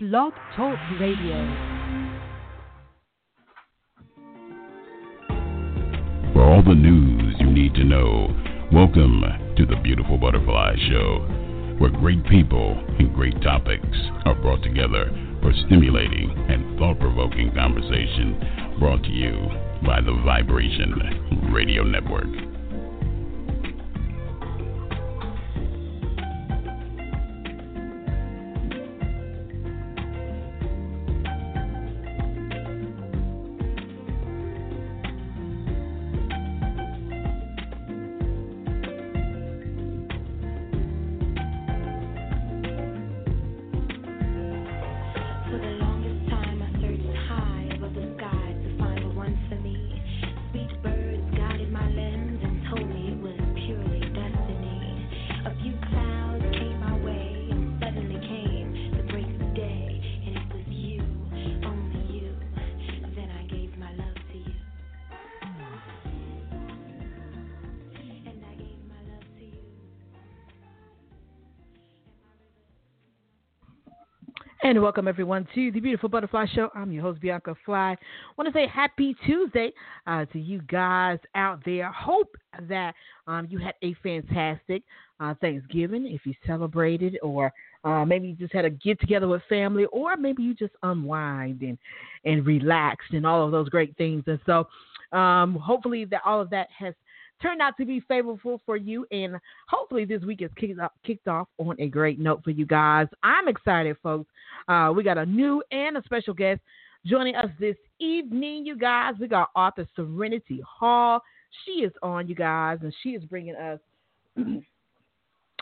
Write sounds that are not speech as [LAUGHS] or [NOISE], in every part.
Blog Talk Radio. For all the news you need to know, welcome to the Beautiful Butterfly Show, where great people and great topics are brought together for stimulating and thought provoking conversation brought to you by the Vibration Radio Network. Welcome everyone to the Beautiful Butterfly Show. I'm your host Bianca Fly. Want to say happy Tuesday uh, to you guys out there. Hope that um, you had a fantastic uh, Thanksgiving if you celebrated, or uh, maybe you just had a get together with family, or maybe you just unwind and and relaxed and all of those great things. And so, um, hopefully that all of that has turned out to be favorable for you. And hopefully this week is kicked off, kicked off on a great note for you guys. I'm excited, folks. Uh, we got a new and a special guest joining us this evening, you guys. We got author Sereniti Hall. She is on, you guys, and she is bringing us [CLEARS THROAT] an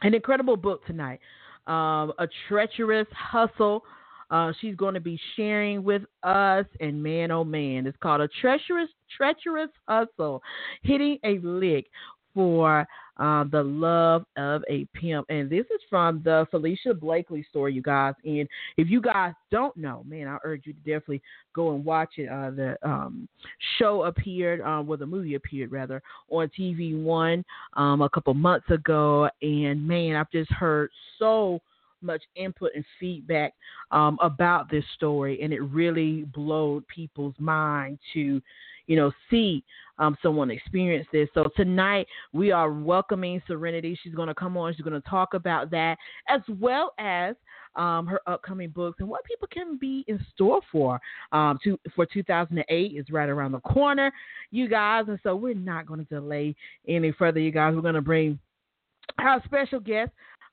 incredible book tonight. Um, a treacherous hustle uh, she's going to be sharing with us, and man, oh man, it's called a treacherous, treacherous hustle, hitting a lick for uh, the love of a pimp. And this is from the Felicia Blakely story, you guys. And if you guys don't know, man, I urge you to definitely go and watch it. Uh, the um, show appeared, uh, well, the movie appeared rather, on TV One um, a couple months ago. And man, I've just heard so much input and feedback um, about this story, and it really blowed people's mind to, you know, see um, someone experience this. So tonight we are welcoming Sereniti. She's going to come on. She's going to talk about that as well as um, her upcoming books and what people can be in store for. Um, to, for 2008 is right around the corner, you guys. And so we're not going to delay any further, you guys. We're going to bring our special guest,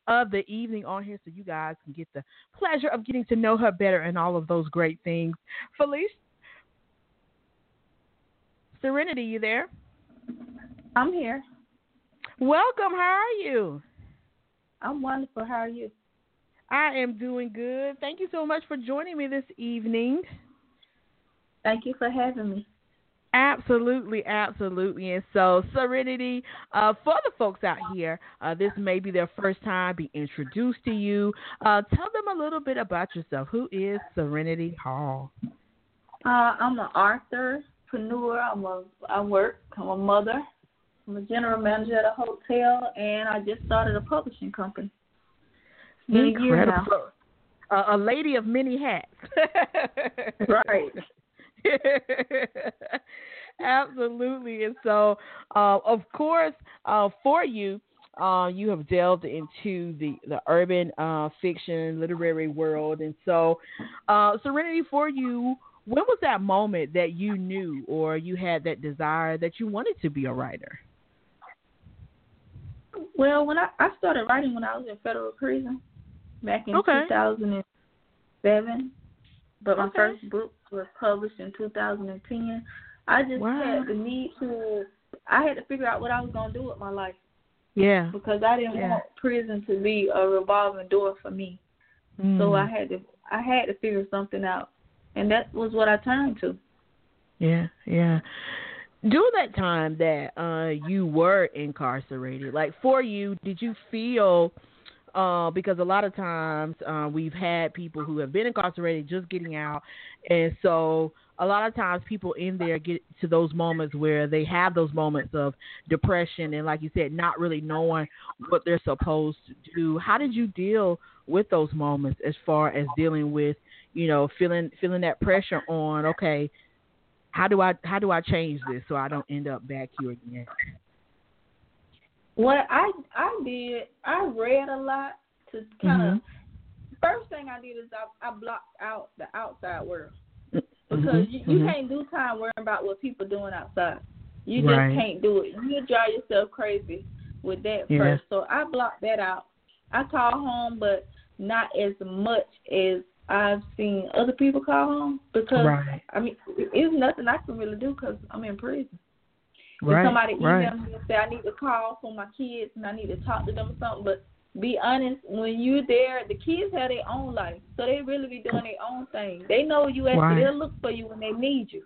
of the evening on here so you guys can get the pleasure of getting to know her better and all of those great things. Felice, Sereniti, you there? I'm here. Welcome. How are you? I'm wonderful. How are you? I am doing good. Thank you so much for joining me this evening. Thank you for having me. Absolutely, absolutely. And so, Sereniti, uh, for the folks out here, uh, this may be their first time be introduced to you. Uh, tell them a little bit about yourself. Who is Sereniti Hall? Uh, I'm an author, entrepreneur. I'm a, I work. I'm a mother. I'm a general manager at a hotel, and I just started a publishing company. Incredible. A, a lady of many hats. [LAUGHS] right. [LAUGHS] Absolutely. And so, uh, of course, uh, for you, uh, you have delved into the, the urban uh, fiction literary world. And so, uh, Sereniti, for you, when was that moment that you knew or you had that desire that you wanted to be a writer? Well, when I, I started writing when I was in federal prison back in okay. 2007, but my okay. first book was published in 2010. I just wow. had the need to. I had to figure out what I was gonna do with my life. Yeah. Because I didn't yeah. want prison to be a revolving door for me. Mm. So I had to. I had to figure something out, and that was what I turned to. Yeah, yeah. During that time that uh you were incarcerated, like for you, did you feel? Uh, because a lot of times uh, we've had people who have been incarcerated just getting out, and so a lot of times people in there get to those moments where they have those moments of depression and, like you said, not really knowing what they're supposed to do. How did you deal with those moments as far as dealing with you know, feeling feeling that pressure on, okay, how do I how do I change this so I don't end up back here again? What I I did, I read a lot to kind of. Mm-hmm. First thing I did is I I blocked out the outside world Mm-hmm. because you, you mhm. can't do time worrying about what people doing outside. You just Right. can't do it. You drive yourself crazy with that Yeah. first. So I blocked that out. I call home, but not as much as I've seen other people call home because Right. I mean it's nothing I can really do because I'm in prison. Right. Somebody email right. me and say I need to call for my kids and I need to talk to them or something, but be honest, when you're there, the kids have their own life, so they really be doing their own thing. They know you at Right. they'll look for you when they need you.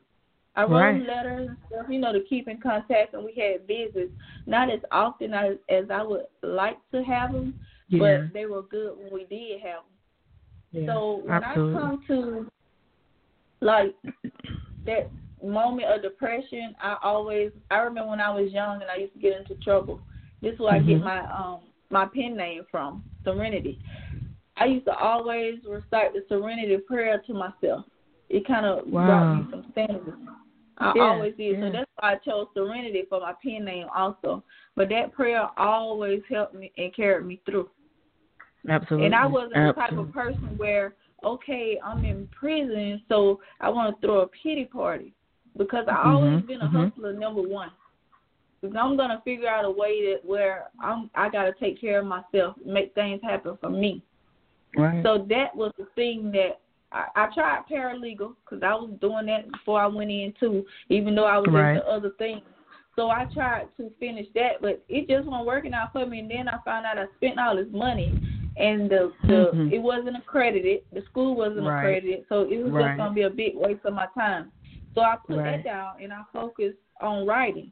I wrote Right. letters and stuff, you know, to keep in contact, and we had visits. Not as often as as I would like to have them, Yeah. but they were good when we did have them. yeah. So when Absolutely. I come to like that moment of depression, I always I remember when I was young and I used to get into trouble. This is where I get Mhm. my um my pen name from, Sereniti. I used to always recite the Serenity prayer to myself. It kind of Wow. brought me some sanity. I Yeah, always did. yeah. So that's why I chose Sereniti for my pen name also. But that prayer always helped me and carried me through. Absolutely. And I wasn't the type of person where, okay, I'm in prison, so I want to throw a pity party. Because I always Mhm, been a mhm. hustler, number one. Because I'm gonna figure out a way that where I'm, I gotta take care of myself, make things happen for me. Right. So that was the thing that I, I tried paralegal because I was doing that before I went in too, even though I was Right. into other things. So I tried to finish that, but it just wasn't working out for me. And then I found out I spent all this money, and the the Mhm. it wasn't accredited. The school wasn't Right. accredited, so it was Right. just gonna be a big waste of my time. So I put Right. that down and I focused on writing,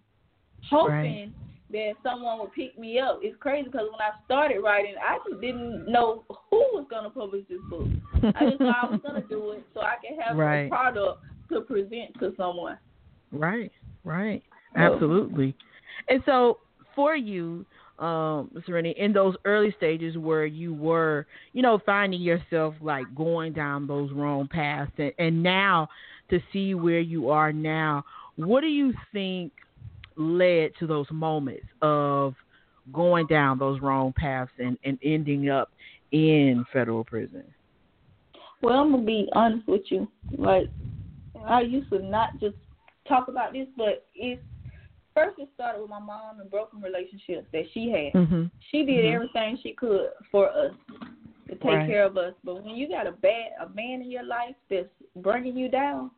hoping that someone would pick me up. It's crazy because when I started writing, I just didn't know who was gonna publish this book. I just thought I was gonna do it so I can have Right. a product to present to someone. Right, right, So- absolutely. And so for you, um, Sereniti, in those early stages where you were, you know, finding yourself like going down those wrong paths, and, and now to see where you are now, what do you think led to those moments of going down those wrong paths and, and ending up in federal prison? Well, I'm gonna be honest with you. Like I used to not just talk about this, but it's first it started with my mom and broken relationships that she had. Mm-hmm. She did Mhm. everything she could for us to take Right. care of us. But when you got a bad a man in your life that's bringing you down,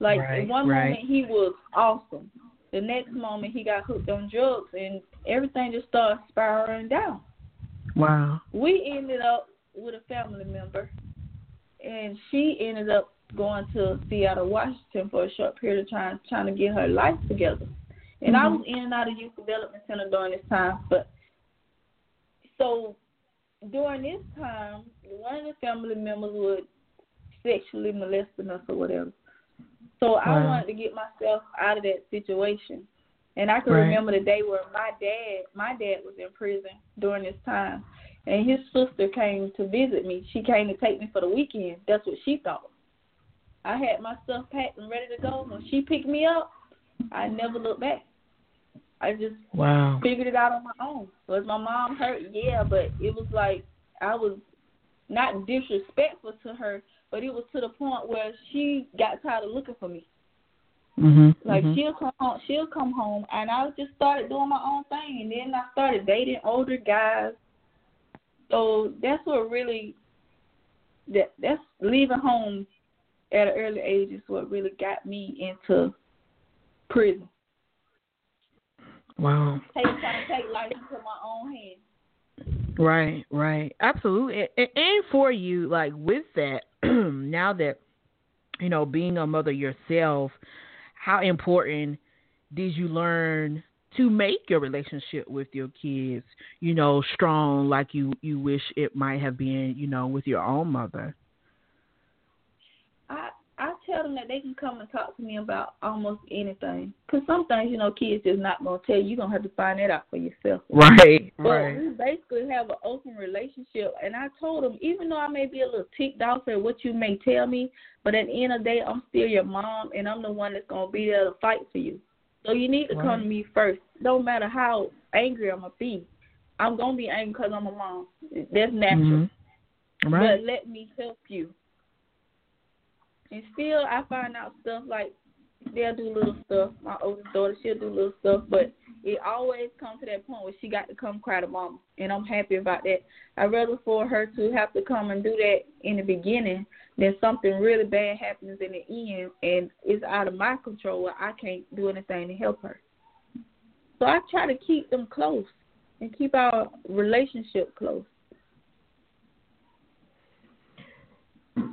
like Right, in one right. moment he was awesome, the next moment he got hooked on drugs, and everything just started spiraling down. Wow. We ended up with a family member, and she ended up going to Seattle, Washington for a short period of time, trying to get her life together. And I Mhm. was in and out of youth development center during this time, but so during this time, one of the family members would sexually molesting us or whatever. So I wanted to get myself out of that situation. And I can Right. remember the day where my dad, my dad was in prison during this time, and his sister came to visit me. She came to take me for the weekend. That's what she thought. I had my stuff packed and ready to go. When she picked me up, I never looked back. I just Wow. figured it out on my own. Was my mom hurt? Yeah, but it was like I was not disrespectful to her, but it was to the point where she got tired of looking for me. Mm-hmm. Like she'll come home, she'll come home, and I just started doing my own thing, and then I started dating older guys. So that's what really that that's leaving home at an early age is what really got me into prison. Wow. Take trying to take life into my own hands. Right, right. Absolutely. And, and for you, like with that, [CLEARS THROAT] now that, you know, being a mother yourself, how important did you learn to make your relationship with your kids, you know, strong like you, you wish it might have been, you know, with your own mother? I I tell them that they can come and talk to me about almost anything. Cause some things, you know, kids just not gonna tell you. You're gonna have to find that out for yourself. [LAUGHS] Right, But right. we basically have an open relationship, and I told them, even though I may be a little ticked off at what you may tell me, but at the end of the day, I'm still your mom, and I'm the one that's gonna be there to fight for you. So you need to Right. come to me first. No matter how angry I'm gonna be, I'm gonna be angry because I'm a mom. That's natural. Mhm. Right. But let me help you. And still, I find out stuff like they'll do little stuff. My oldest daughter, she'll do little stuff, but it always comes to that point where she got to come cry to mama, and I'm happy about that. I'd rather for her to have to come and do that in the beginning than something really bad happens in the end, and it's out of my control where I can't do anything to help her. So I try to keep them close and keep our relationship close.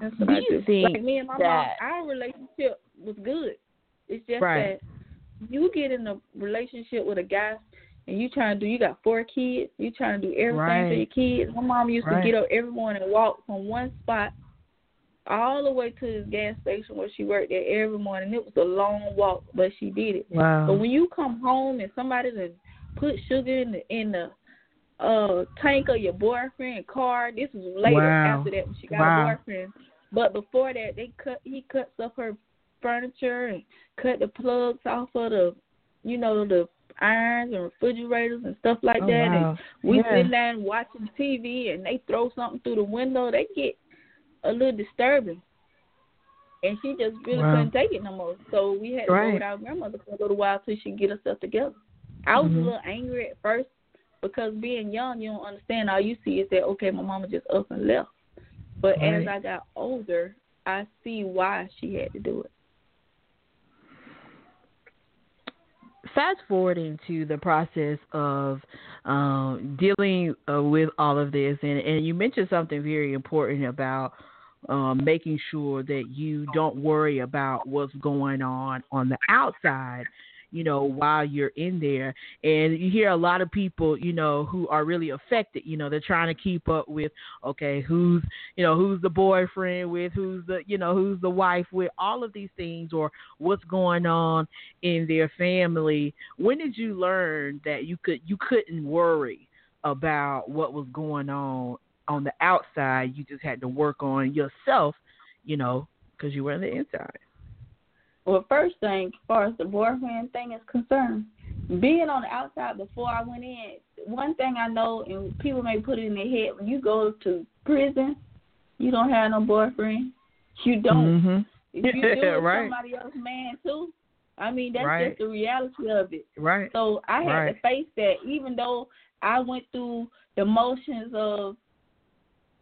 That's what I do. like me and my mom, our relationship was good. It's just Right. that you get in a relationship with a guy and you trying to do you got four kids, you trying to do everything for your kids. My mom used Right. to get up every morning and walk from one spot all the way to the gas station where she worked there every morning. It was a long walk, but she did it. Wow. But when you come home and somebody done put sugar in the in the uh tank of your boyfriend car, this was later Wow. after that when she got Wow. a boyfriend. But before that, they cut he cuts up her furniture and cut the plugs off of the, you know, the irons and refrigerators and stuff like Oh, that. wow. And we Yeah. sit there and watching TV, and they throw something through the window. They get a little disturbing. And she just really Wow. couldn't take it no more. So we had to Right. go with our grandmother for a little while till she get herself together. I was Mhm. a little angry at first because being young, you don't understand. All you see is that okay, my mama just up and left. But as I got older, I see why she had to do it. fast forwarding to the process of um, dealing uh, with all of this, and, and you mentioned something very important about um, making sure that you don't worry about what's going on on the outside. You know, while you're in there, and you hear a lot of people, you know, who are really affected. You know, they're trying to keep up with, okay, who's, you know, who's the boyfriend with, who's the, you know, who's the wife with, all of these things, or what's going on in their family. When did you learn that you could you couldn't worry about what was going on on the outside? You just had to work on yourself, you know, because you were on the inside. Well, first thing, as far as the boyfriend thing is concerned, being on the outside before I went in, one thing I know, and people may put it in their head, when you go to prison, you don't have no boyfriend. You don't. Mm-hmm. If you [LAUGHS] do it Right. somebody else's man too, I mean that's Right. just the reality of it. Right. So I had Right. to face that, even though I went through the motions of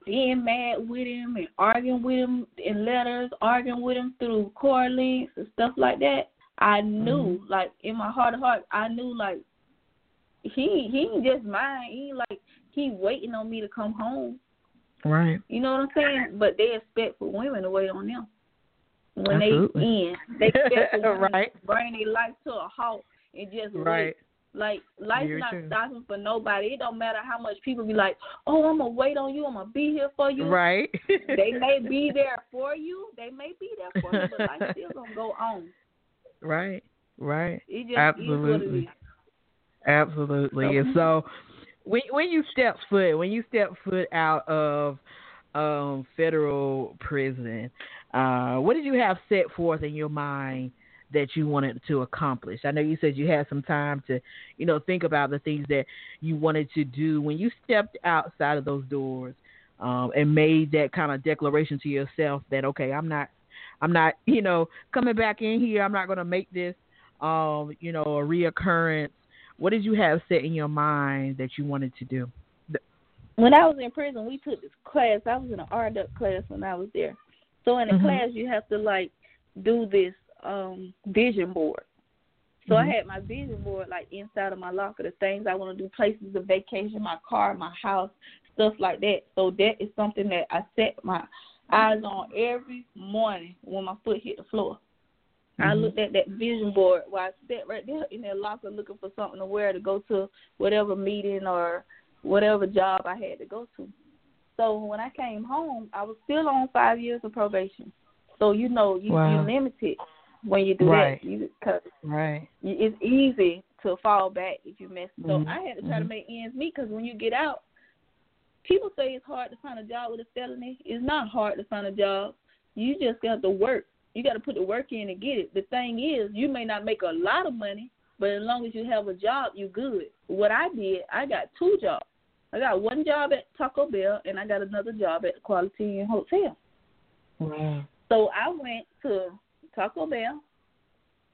being mad with him and arguing with him in letters, arguing with him through court links and stuff like that. I knew, Mm-hmm. like in my heart of hearts, I knew like he he ain't just mine. He ain't like he waiting on me to come home. Right. You know what I'm saying? But they expect for women to wait on them when Absolutely. they in. They expect [LAUGHS] for women Right. to bring their life to a halt and just Right. wait. Like life's Very not true. stopping for nobody. It don't matter how much people be like, "Oh, I'm gonna wait on you. I'm gonna be here for you." Right. [LAUGHS] They may be [LAUGHS] there for you. They may be there for you, but life still gonna go on. right. Right. It just is Absolutely. is. Absolutely. And so when when you step foot when you step foot out of um federal prison, uh what did you have set forth in your mind that you wanted to accomplish? I know you said you had some time to, you know, think about the things that you wanted to do when you stepped outside of those doors um and made that kind of declaration to yourself that okay, I'm not I'm not, you know, coming back in here. I'm not going to make this um, you know, a reoccurrence what did you have set in your mind that you wanted to do? When I was in prison, we took this class. I was in an RDUC class when I was there. So in the Mhm. class, you have to like do this um vision board. So I Mhm. had my vision board like inside of my locker, the things I want to do, places of vacation, my car, my house, stuff like that. So that is something that I set my eyes on every morning when my foot hit the floor. I Mhm. looked at that vision board while I sat right there in that locker looking for something to wear to go to whatever meeting or whatever job I had to go to. So when I came home, I was still on five years of probation. So you know you Wow. you limited when you do Right. that. You cause Right. you- it's easy to fall back if you mess. So Mhm. I had to try to Mhm. make ends meet because when you get out, people say it's hard to find a job with a felony. It's not hard to find a job. You just got to work. You got to put the work in and get it. The thing is, you may not make a lot of money, but as long as you have a job, you're good. What I did, I got two jobs. I got one job at Taco Bell and I got another job at Quality Inn Hotel. Wow. So I went to Taco Bell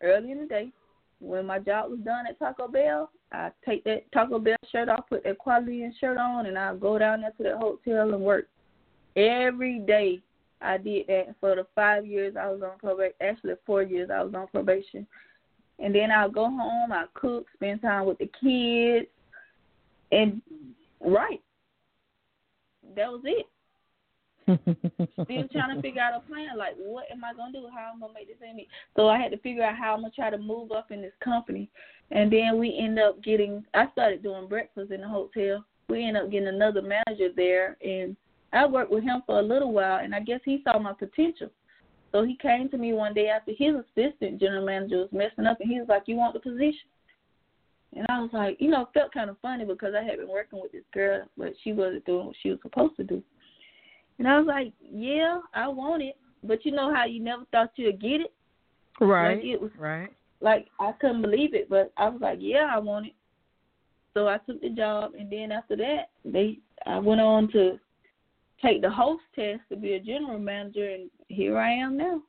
early in the day. When my job was done at Taco Bell, I take that Taco Bell shirt off, put that quality Inn shirt on, and I go down there to that hotel and work. Every day I did that for the five years I was on probation. Actually, four years I was on probation. And then I'll go home, I cook, spend time with the kids, and right. That was it still trying to figure out a plan. Like, what am I gonna do? How I'm gonna make this meet? So I had to figure out how I'm gonna try to move up in this company. And then we end up getting. I started doing breakfast in the hotel. We end up getting another manager there, and I worked with him for a little while. And I guess he saw my potential. So he came to me one day after his assistant general manager was messing up, and he was like, "You want the position?" And I was like, you know, it felt kind of funny because I had been working with this girl, but she wasn't doing what she was supposed to do. And I was like, yeah, I want it. But you know how you never thought you'd get it? Right. Like it was right. like I couldn't believe it, but I was like, yeah, I want it. So I took the job, and then after that, they I went on to take the host test to be a general manager, and here I am now.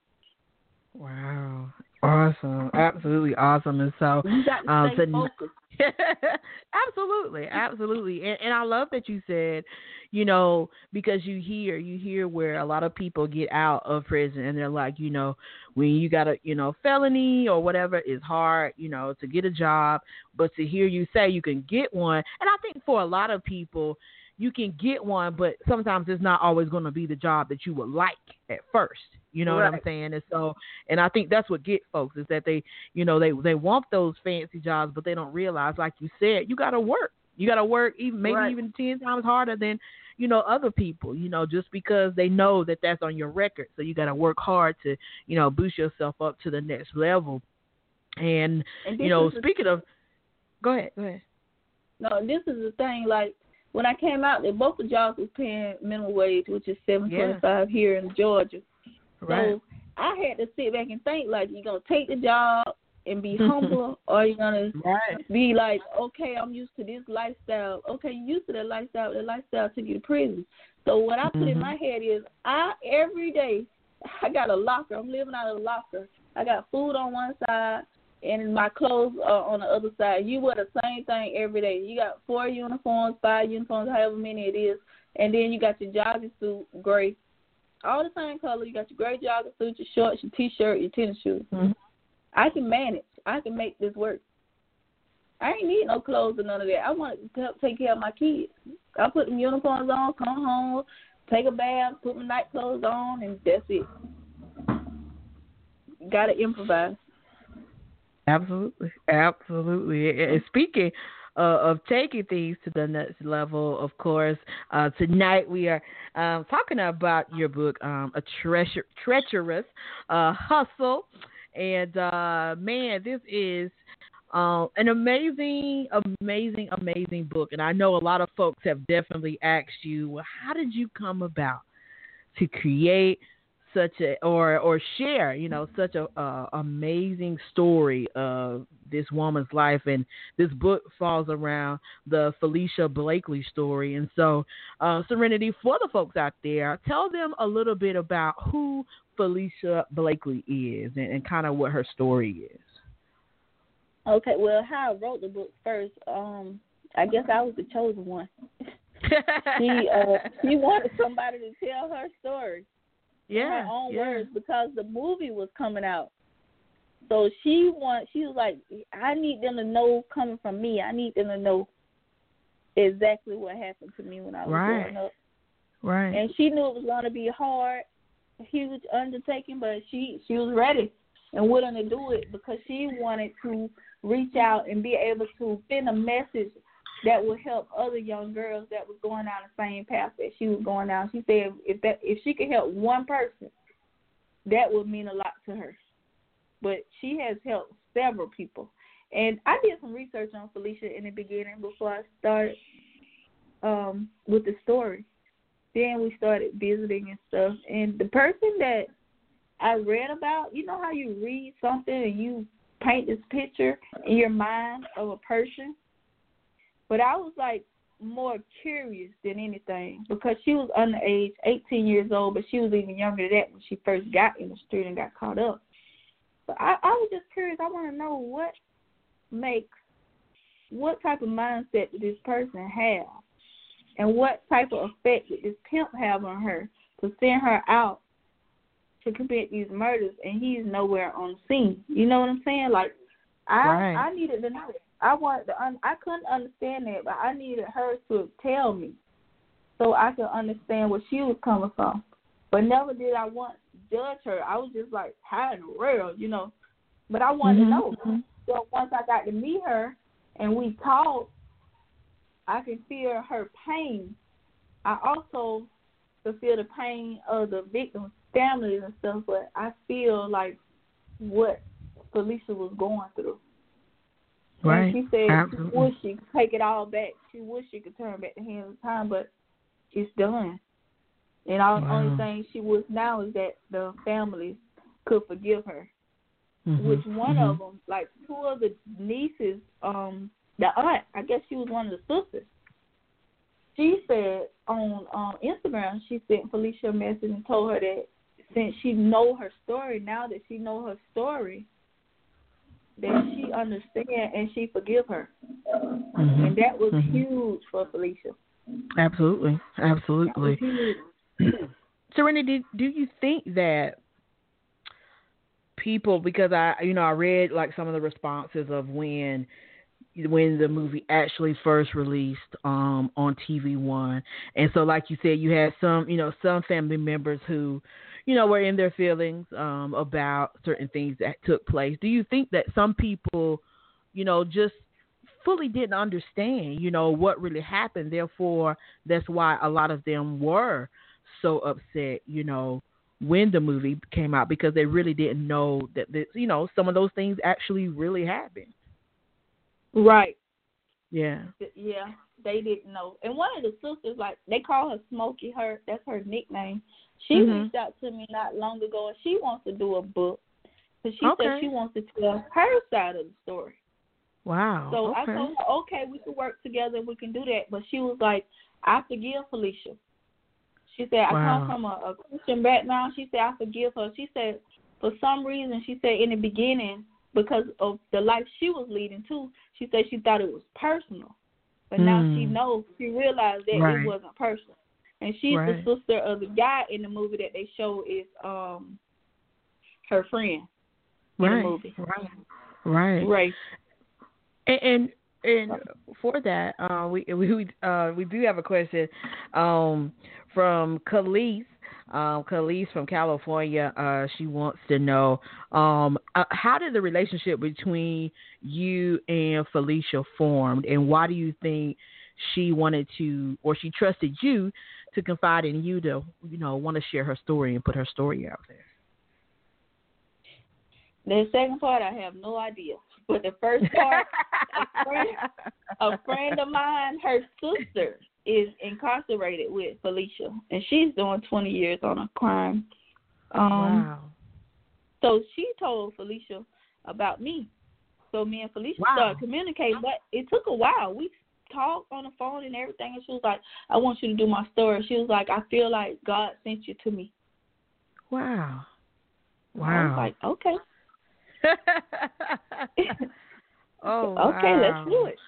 Wow. Awesome. Absolutely awesome. And so You got to Um, stay so- focused. [LAUGHS] absolutely, absolutely, and, and I love that you said, you know, because you hear you hear where a lot of people get out of prison and they're like, you know, when you got a you know felony or whatever, it's hard, you know, to get a job, but to hear you say you can get one, and I think for a lot of people. You can get one, but sometimes it's not always going to be the job that you would like at first. You know what I'm saying? And so, and I think that's what get folks is that they you know they they want those fancy jobs but they don't realize like you said you got to work you got to work even maybe Right. even 10 times harder than you know other people you know just because they know that that's on your record so you got to work hard to you know boost yourself up to the next level and And you know speaking of go ahead go ahead No, this is the thing. Like when I came out, they both the jobs was paying minimum wage, which is seven twenty five here in Georgia. right So I had to sit back and think like, you gonna take the job and be [LAUGHS] humble, or you gonna right be like, okay, I'm used to this lifestyle. Okay, you used to that lifestyle. That lifestyle took you to prison. So what I put in Mhm. my head is, I every day, I got a locker. I'm living out of a locker. I got food on one side and my clothes are on the other side. You wear the same thing every day. You got four uniforms, five uniforms, however many it is, and then you got your jogging suit, gray, all the same color. You got your gray jogging suit, your shorts, your t-shirt, your tennis shoes. Mhm. I can manage. I can make this work. I ain't need no clothes or none of that. I want to help take care of my kids. I put them uniforms on, come home, take a bath, put my night clothes on, and that's it. Got to improvise. Absolutely, absolutely. And- Speaking uh, of taking things to the next level, of course, uh, tonight we are um, talking about your book, um, "A Treacherous uh, Hustle," and uh, man, this is uh, an amazing, amazing, amazing book. And I know a lot of folks have definitely asked you, well, how did you come about to create such a or or share you know such a uh, amazing story of this woman's life and this book falls around the Felicia Blakely story and so uh, Sereniti for the folks out there tell them a little bit about who Felicia Blakely is and, and kind of what her story is Okay, well, how I wrote the book first, um, I guess I was the chosen one. [LAUGHS] She uh, she wanted somebody to tell her story. Yeah her own yeah. words because the movie was coming out. So she want she was like, I need them to know coming from me. I need them to know exactly what happened to me when I was Right. growing up. right And she knew it was gonna be hard, a huge undertaking, but she she was ready and willing to do it because she wanted to reach out and be able to send a message that would help other young girls that was going down the same path that she was going down. She said if that if she could help one person, that would mean a lot to her. But she has helped several people. And I did some research on Felicia in the beginning before I started um with the story. Then we started visiting and stuff. And the person that I read about, you know how you read something and you paint this picture in your mind of a person? But I was like more curious than anything because she was underage, 18 years old, but she was even younger than that when she first got in the street and got caught up. But I, I was just curious. I want to know what makes, what type of mindset did this person have, and what type of effect did this pimp have on her to send her out to commit these murders, and he's nowhere on the scene. You know what I'm saying? Like, I right. I needed to know. I wanted to. Un- I couldn't understand that, but I needed her to tell me so I could understand where she was coming from. But never did I once judge her. I was just like, how in the world, you know? But I wanted mm-hmm. to know. So once I got to meet her and we talked, I can feel her pain. I also could feel the pain of the victims' families and stuff, but I feel like what Felicia was going through. Right. And she said Absolutely. she wish she could take it all back. She wish she could turn back the hands of time, but it's done. And all the Wow. only thing she wishes now is that the families could forgive her. Mhm. Which one Mhm. of them, like two of the nieces, um, the aunt, I guess she was one of the sisters. She said on um Instagram, she sent Felicia a message and told her that since she know her story, now that she know her story, that she understand and she forgive her, Mhm. and that was Mhm. huge for Felicia. Absolutely. Absolutely. [CLEARS THROAT] Sereniti, do you think that people because I you know I read like some of the responses of when when the movie actually first released um on TV one and so like you said you had some you know some family members who you know were in their feelings um about certain things that took place do you think that some people you know just fully didn't understand you know what really happened therefore that's why a lot of them were so upset you know when the movie came out because they really didn't know that this, you know some of those things actually really happened. Right. Yeah. Yeah, they didn't know. And one of the sisters, like they call her Smokey. Her that's her nickname. She Mhm. reached out to me not long ago, and she wants to do a book. Cause she Okay. said she wants to tell her side of the story. Wow. So okay. I told her, okay, we can work together. We can do that. But she was like, I forgive Felicia. She said, I Wow. come from a, a Christian background. She said, I forgive her. She said, for some reason, she said in the beginning, because of the life she was leading too, she said she thought it was personal. But now she Mm. knows, she realized that Right. it wasn't personal. And she's Right. the sister of the guy in the movie that they show is um her friend in the movie. Right. Right. Right. And and, and for that, uh, we we uh, we do have a question um, from Khalees. Um, Khalees from California. Uh, she wants to know um, uh, how did the relationship between you and Felicia formed, and why do you think she wanted to, or she trusted you to confide in you to, you know, want to share her story and put her story out there? The second part, I have no idea. [LAUGHS] But the first part, a friend, a friend of mine, her sister is incarcerated with Felicia, and she's doing 20 years on a crime. Um, wow. So she told Felicia about me. So me and Felicia Wow. started communicating, but it took a while. We talked on the phone and everything, and she was like, "I want you to do my story." She was like, "I feel like God sent you to me." Wow. Wow. I Wow. was like, "Okay, [LAUGHS] [LAUGHS] oh, okay, let's do it."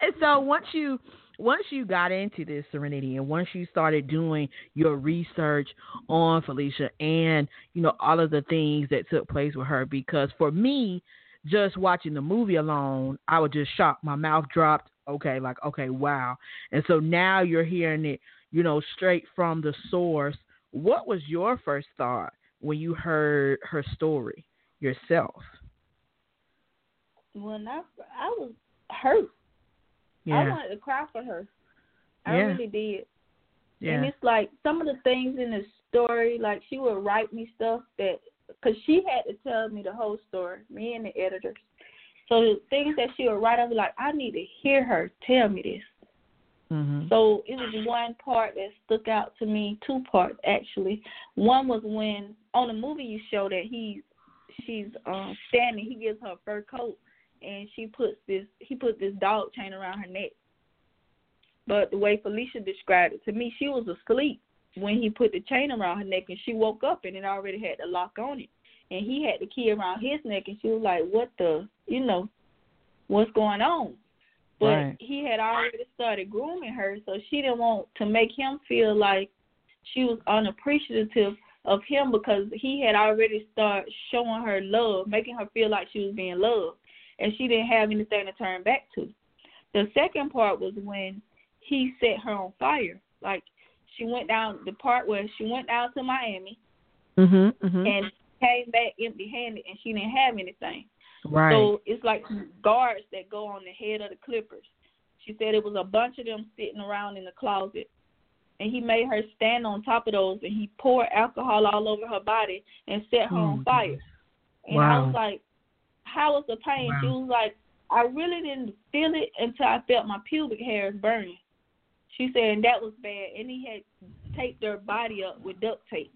And [LAUGHS] so once you once you got into this Sereniti and once you started doing your research on Felicia and you know all of the things that took place with her because for me just watching the movie alone I was just shocked. My mouth dropped. Okay like okay wow. And so now you're hearing it you know straight from the source. What was your first thought when you heard her story yourself When I I was hurt. I wanted to cry for her. I Yeah. really did. Yeah. And it's like some of the things in the story. Like she would write me stuff that, cause she had to tell me the whole story. Me and the editors. So the things that she would write, I was like, I need to hear her tell me this. Mm-hmm. So it was one part that stuck out to me, two parts actually. One was when on the movie you show that he she's um standing, he gives her a fur coat and she puts this he put this dog chain around her neck. But the way Felicia described it to me, she was asleep when he put the chain around her neck and she woke up and it already had the lock on it. And he had the key around his neck and she was like, What the you know, what's going on? But right. he had already started grooming her so she didn't want to make him feel like she was unappreciative of him because he had already started showing her love, making her feel like she was being loved and she didn't have anything to turn back to. The second part was when he set her on fire. Like she went down the part where she went down to Miami Mhm. mhm. and came back empty handed and she didn't have anything. Right. So it's like guards that go on the head of the clippers. She said it was a bunch of them sitting around in the closet. And he made her stand on top of those and he poured alcohol all over her body and set her Oh, on fire. And Wow. I was like, How was the pain? She was like, I really didn't feel it until I felt my pubic hairs burning. She said and that was bad and he had taped her body up with duct tape.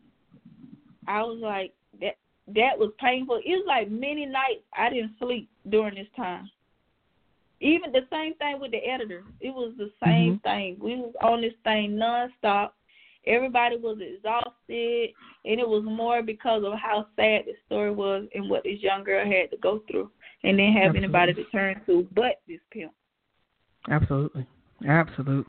I was like, That that was painful. It was like many nights I didn't sleep during this time. Even the same thing with the editor. It was the same mm-hmm. thing. We was on this thing nonstop. Everybody was exhausted, and it was more because of how sad the story was and what this young girl had to go through, and didn't have anybody to turn to but this pimp. Absolutely. Absolutely.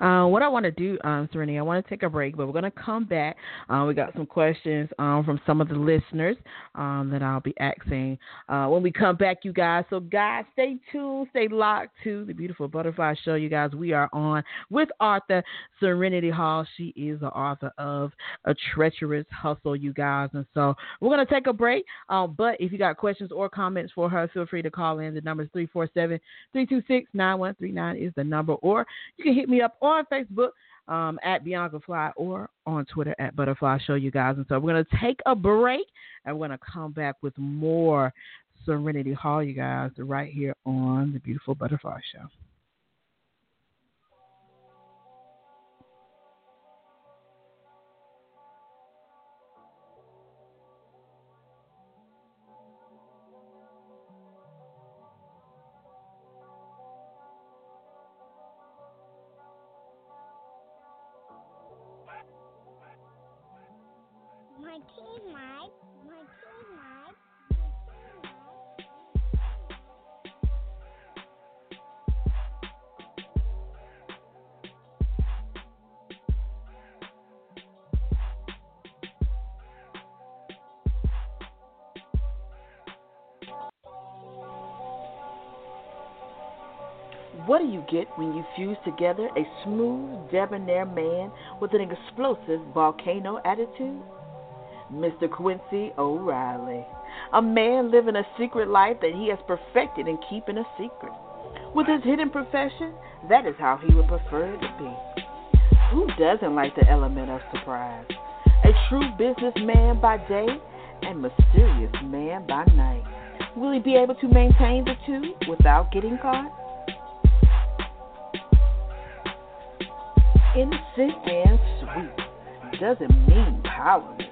Uh, what I want to do, um, Sereniti, I want to take a break, but we're going to come back. Uh, we got some questions um, from some of the listeners um, that I'll be asking uh, when we come back, you guys. So, guys, stay tuned, stay locked to the Beautiful Butterfly Show, you guys. We are on with author Sereniti Hall. She is the author of A Treacherous Hustle, you guys. And so we're going to take a break. Um, but if you got questions or comments for her, feel free to call in. The number is 347 326 9139 is the number or you can hit me up on Facebook um, at Bianca Fly or on Twitter at Butterfly Show, you guys. And so we're going to take a break and we're going to come back with more Sereniti Hall, you guys, right here on the Beautiful Butterfly Show. My team, Mike. My team, Mike. What do you get when you fuse together a smooth, debonair man with an explosive volcano attitude? Mr. Quincy O'Reilly. A man living a secret life that he has perfected in keeping a secret. With his hidden profession, that is how he would prefer it to be. Who doesn't like the element of surprise? A true businessman by day and mysterious man by night. Will he be able to maintain the two without getting caught? Innocent and sweet doesn't mean powerless.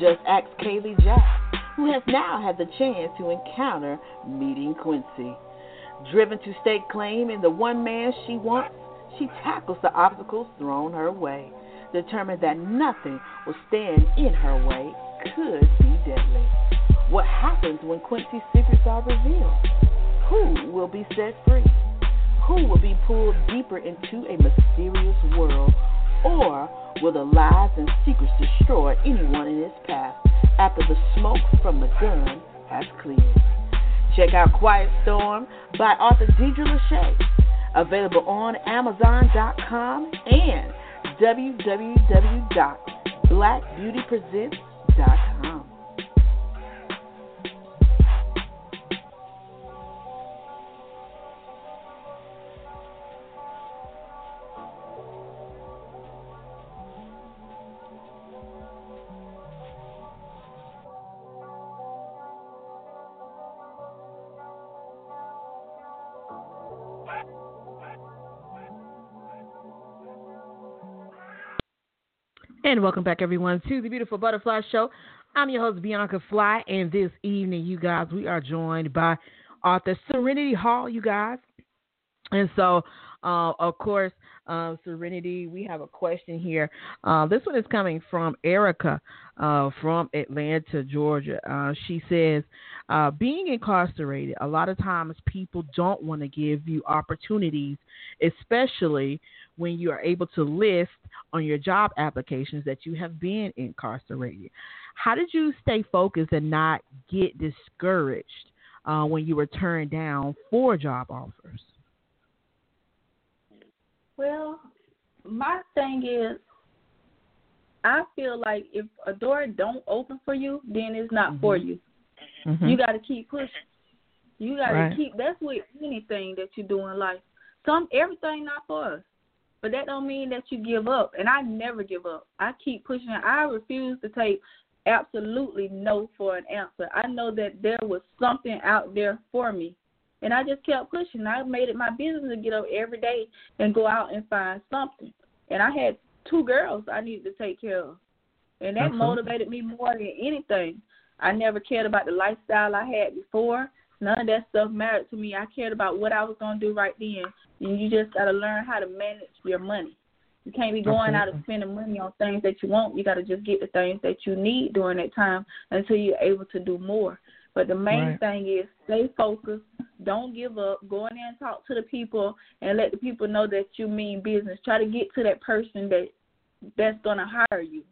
Just ask Kaylee Jack, who has now had the chance to encounter meeting Quincy. Driven to stake claim in the one man she wants, she tackles the obstacles thrown her way, determined that nothing will stand in her way could be deadly. What happens when Quincy's secrets are revealed? Who will be set free? Who will be pulled deeper into a mysterious world? Or will the lies and secrets destroy anyone in his path after the smoke from the gun has cleared? Check out Quiet Storm by author Deidre Lachey, available on Amazon.com and www.blackbeautypresents.com. And welcome back, everyone, to the Beautiful Butterfly Show. I'm your host, Bianca Fly, and this evening, you guys, we are joined by author Sereniti Hall, you guys. And so, uh, of course, uh, Sereniti, we have a question here. Uh, this one is coming from Erica uh, from Atlanta, Georgia. Uh, she says, uh, being incarcerated, a lot of times people don't want to give you opportunities, especially when you are able to list on your job applications that you have been incarcerated. How did you stay focused and not get discouraged uh, when you were turned down for job offers? Well, my thing is, I feel like if a door don't open for you, then it's not mm-hmm. for you. Mm-hmm. You got to keep pushing. You got to right. keep. That's with anything that you do in life. Some everything not for us. But that don't mean that you give up. And I never give up. I keep pushing. I refuse to take absolutely no for an answer. I know that there was something out there for me. And I just kept pushing. I made it my business to get up every day and go out and find something. And I had two girls I needed to take care of. And that mm-hmm. motivated me more than anything. I never cared about the lifestyle I had before. None of that stuff mattered to me. I cared about what I was going to do right then. And you just got to learn how to manage your money. You can't be going out and spending money on things that you want. You got to just get the things that you need during that time until you're able to do more. But the main right. thing is stay focused. Don't give up. Go in there and talk to the people and let the people know that you mean business. Try to get to that person that that's gonna hire you.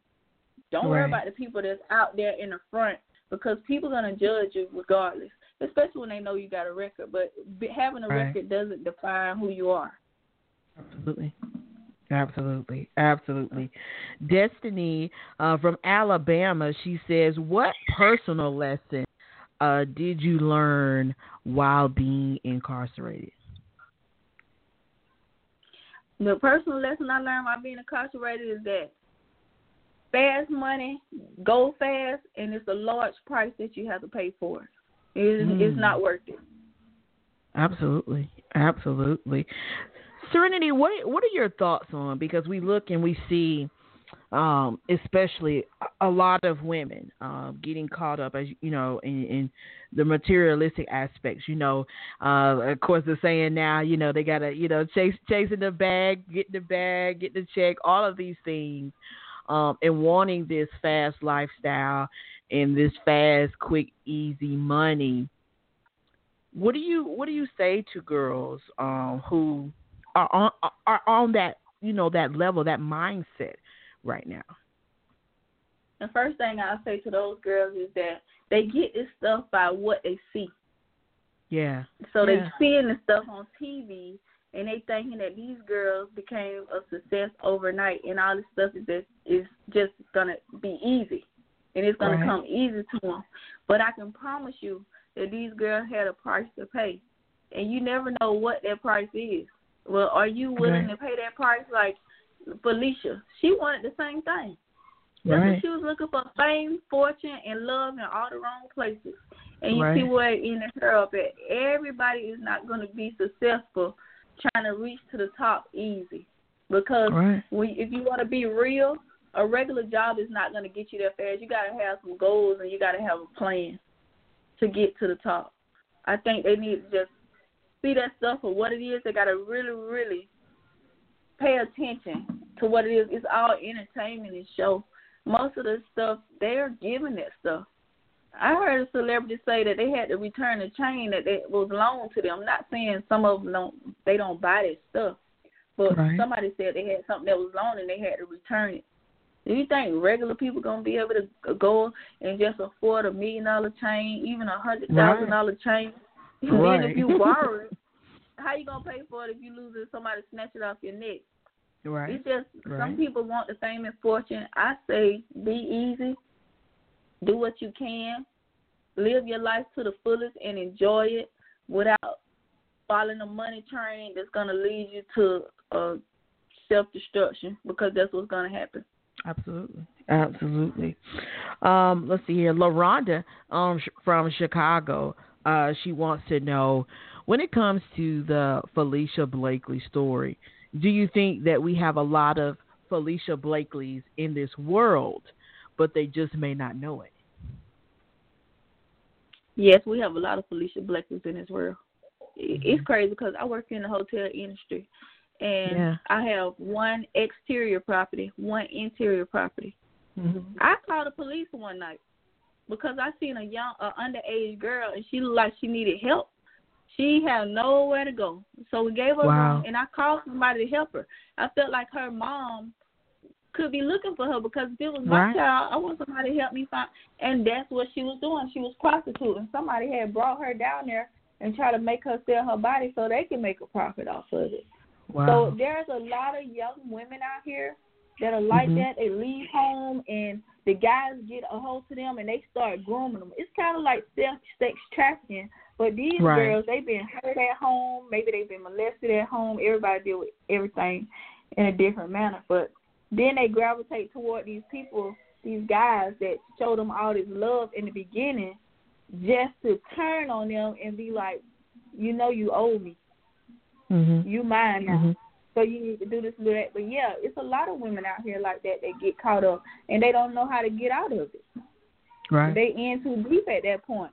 Don't right. worry about the people that's out there in the front because people are gonna judge you regardless especially when they know you got a record. But having a right. record doesn't define who you are. Absolutely. Absolutely, absolutely. Destiny uh, from Alabama, she says, "What personal lesson uh, did you learn while being incarcerated?" The personal lesson I learned while being incarcerated is that fast money go fast, and it's a large price that you have to pay for it. It's, mm. it's not worth it. Absolutely, absolutely. Sereniti, what what are your thoughts on? Because we look and we see, um, especially a lot of women um, getting caught up, as you know, in, in the materialistic aspects. You know, uh, of course, the saying now, you know, they gotta, you know, chase chasing the bag, get the bag, get the check, all of these things, um, and wanting this fast lifestyle in this fast, quick, easy money. What do you what do you say to girls um, who are on are on that you know that level, that mindset right now? The first thing I say to those girls is that they get this stuff by what they see. Yeah. So yeah. they seeing the stuff on TV and they thinking that these girls became a success overnight and all this stuff is just is just gonna be easy and it's going right. to come easy to them. But I can promise you that these girls had a price to pay, and you never know what that price is. Well, are you willing right. to pay that price? Like Felicia, she wanted the same thing. Right. She was looking for fame, fortune, and love in all the wrong places. And you right. see where it ended her up at. Everybody is not going to be successful trying to reach to the top easy. Because right. we, if you want to be real, a regular job is not going to get you there fast. You got to have some goals and you got to have a plan to get to the top. I think they need to just see that stuff for what it is. They got to really, really pay attention to what it is. It's all entertainment and show. Most of the stuff they're giving that stuff. I heard a celebrity say that they had to return a chain that they, was loaned to them. I'm not saying some of them don't they don't buy that stuff, but right. somebody said they had something that was loaned and they had to return it. Do you think regular people gonna be able to go and just afford a million dollar chain, even a hundred thousand dollar chain? [LAUGHS] And right. then if you borrow [LAUGHS] it, how you gonna pay for it if you lose it? Somebody snatch it off your neck. Right. It's just right. some people want the fame and fortune. I say be easy, do what you can, live your life to the fullest, and enjoy it without following a money train that's gonna lead you to uh, self destruction because that's what's gonna happen. Absolutely. Absolutely. Um, let's see here. LaRonda um, from Chicago, uh, she wants to know when it comes to the Felicia Blakely story, do you think that we have a lot of Felicia Blakelys in this world, but they just may not know it. Yes, we have a lot of Felicia Blakelys in this world. Mm-hmm. It's crazy because I work in the hotel industry, and Yeah. I have one exterior property, one interior property. Mm-hmm. I called the police one night because I seen a young, a underage girl, and she looked like she needed help. She had nowhere to go, so we gave her Wow. room, and I called somebody to help her. I felt like her mom could be looking for her because if it was my Right. child, I want somebody to help me find. And that's what she was doing. She was prostituting. Somebody had brought her down there and tried to make her sell her body so they can make a profit off of it. Wow. So there's a lot of young women out here that are like Mhm. that. They leave home and the guys get a hold to them and they start grooming them. It's kind of like sex sex trafficking, but these Right. girls they've been hurt at home. Maybe they've been molested at home. Everybody deal with everything in a different manner, but then they gravitate toward these people, these guys that show them all this love in the beginning, just to turn on them and be like, you know, you owe me. Mm-hmm. You mine now. Mhm. So you need to do this, do that. But yeah, it's a lot of women out here like that. They get caught up and they don't know how to get out of it. Right. They in too deep at that point.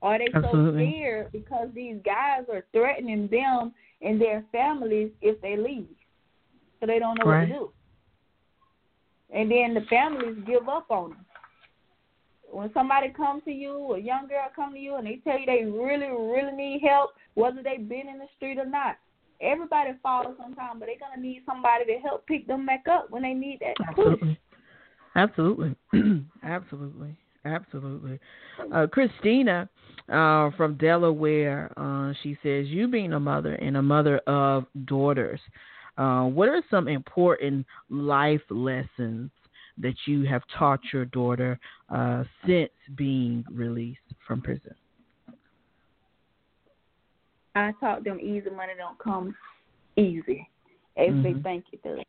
Or they Absolutely. so scared because these guys are threatening them and their families if they leave. So they don't know Right. what to do. And then the families give up on them. When somebody comes to you, a young girl come to you and they tell you they really, really need help, whether they've been in the street or not. Everybody falls sometime, but they're gonna need somebody to help pick them back up when they need that. Absolutely. Absolutely. [CLEARS THROAT] Absolutely. Absolutely. Uh, Christina uh, from Delaware, uh, she says, You being a mother and a mother of daughters, uh, what are some important life lessons that you have taught your daughter uh, since being released from prison? I taught them easy money don't come easy as they Mhm. think it does.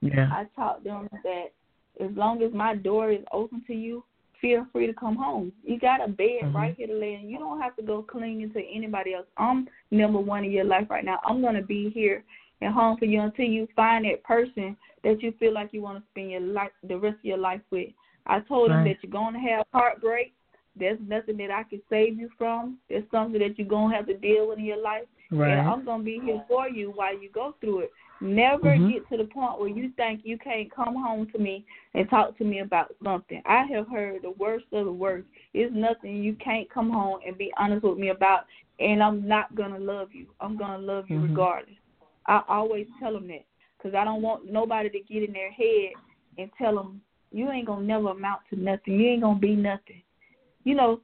Yeah. I taught them that as long as my door is open to you, feel free to come home. You got a bed Mhm. right here to lay in. You don't have to go clinging to anybody else. I'm number one in your life right now. I'm gonna be here and home for you until you find that person that you feel like you want to spend your life the rest of your life with. I told them that you're gonna have heartbreak. There's nothing that I can save you from. There's something that you're gonna have to deal with in your life. Right. And I'm gonna be here for you while you go through it. Never Mhm. get to the point where you think you can't come home to me and talk to me about something. I have heard the worst of the worst. It's nothing you can't come home and be honest with me about, and I'm not gonna love you. I'm gonna love you Mhm. regardless. I always tell them that because I don't want nobody to get in their head and tell them you ain't gonna never amount to nothing. You ain't gonna be nothing. You know,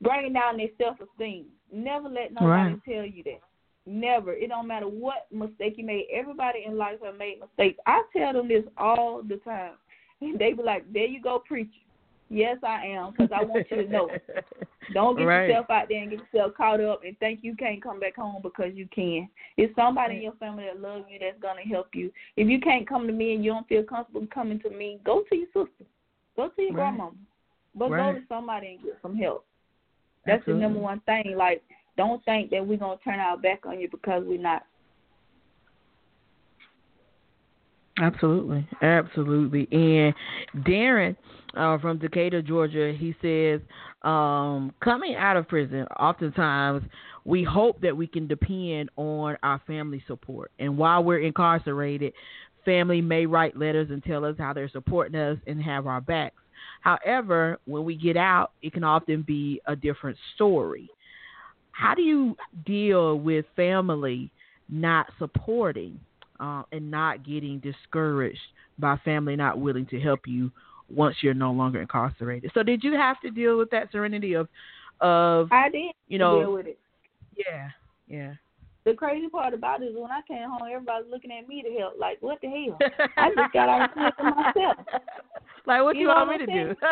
bringing down their self esteem. Never let nobody Right. tell you that. Never. It don't matter what mistake you made. Everybody in life have made mistakes. I tell them this all the time, and they be like, "There you go, preaching." Yes, I am, because I want you to know. [LAUGHS] Don't get Right. yourself out there and get yourself caught up and think you can't come back home because you can. It's somebody in your family that loves you that's gonna help you. If you can't come to me and you don't feel comfortable coming to me, go to your sister. Go to your Right. grandmama. But Right. go to somebody and get some help. That's Absolutely. the number one thing. Like, don't think that we're gonna turn our back on you because we're not. Absolutely, absolutely. And Darren uh, from Decatur, Georgia, he says, um, coming out of prison, oftentimes we hope that we can depend on our family support. And while we're incarcerated, family may write letters and tell us how they're supporting us and have our backs. However, when we get out, it can often be a different story. How do you deal with family not supporting uh, and not getting discouraged by family not willing to help you once you're no longer incarcerated? So, did you have to deal with that Sereniti of, of I did you know, deal with it. yeah, yeah. The crazy part about it is when I came home, everybody's looking at me to help. Like, what the hell? I just got out of prison myself. [LAUGHS] like, what You you, know want what me to do? [LAUGHS]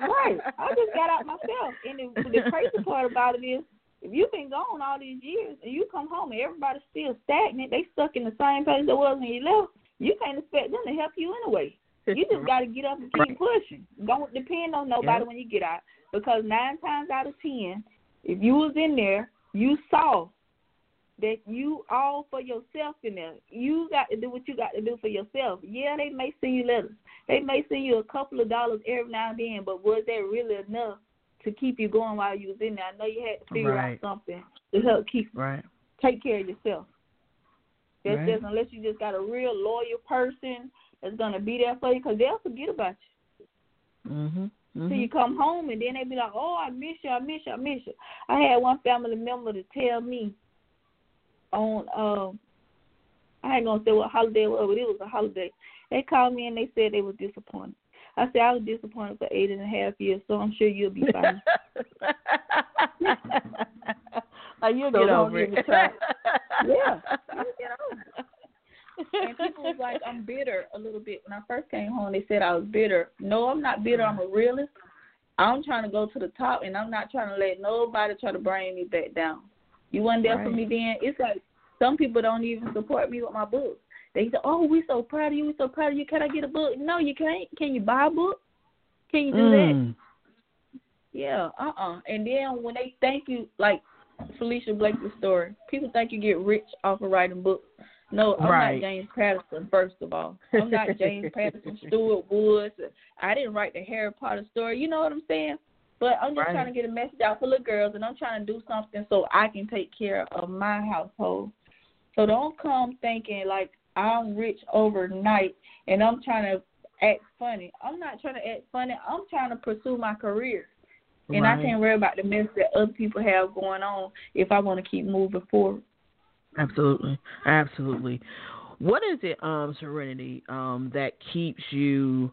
Right. I just got out myself. And the, the crazy part about it is, if you've been gone all these years and you come home and everybody's still stagnant, they stuck in the same place they was when you left, you can't expect them to help you anyway. You just got to get up and keep pushing. Don't depend on nobody Yeah. when you get out. Because nine times out of ten, if you was in there, you saw that you all for yourself in there. You got to do what you got to do for yourself. Yeah, they may send you letters. They may send you a couple of dollars every now and then, but was that really enough to keep you going while you was in there? I know you had to figure Right. out something to help keep Right. take care of yourself. That's Right. just unless you just got a real loyal person that's gonna be there for you, because they'll forget about you Mhm. till Mhm. you come home, and then they be like, "Oh, I miss you, I miss you, I miss you." I had one family member to tell me on um, I ain't gonna say what holiday it was, but it was a holiday. They called me and they said they was disappointed. I said I was disappointed for eight and a half years, so I'm sure you'll be [LAUGHS] fine. like you'll So get over it. yeah, you'll get over it. and people was like, I'm bitter a little bit. When I first came home, they said I was bitter. No, I'm not bitter. I'm a realist. I'm trying to go to the top, and I'm not trying to let nobody try to bring me back down. You wasn't there for me then. It's like some people don't even support me with my books. They say, "Oh, we so proud of you. We so proud of you. Can I get a book?" No, you can't. Can you buy a book? Can you do that? Mm. Yeah, uh uh And then when they thank you, like Felicia Blakely's story, people think you get rich off of writing books. No, I'm Right. not James Patterson, first of all. I'm not James [LAUGHS] Patterson, Stuart Woods. I didn't write the Harry Potter story. You know what I'm saying? But I'm just Right. trying to get a message out for little girls, and I'm trying to do something so I can take care of my household. So don't come thinking like I'm rich overnight and I'm trying to act funny. I'm not trying to act funny. I'm trying to pursue my career. And I can't worry about the mess that other people have going on if I want to keep moving forward. Absolutely, absolutely. What is it, um, Sereniti, um, that keeps you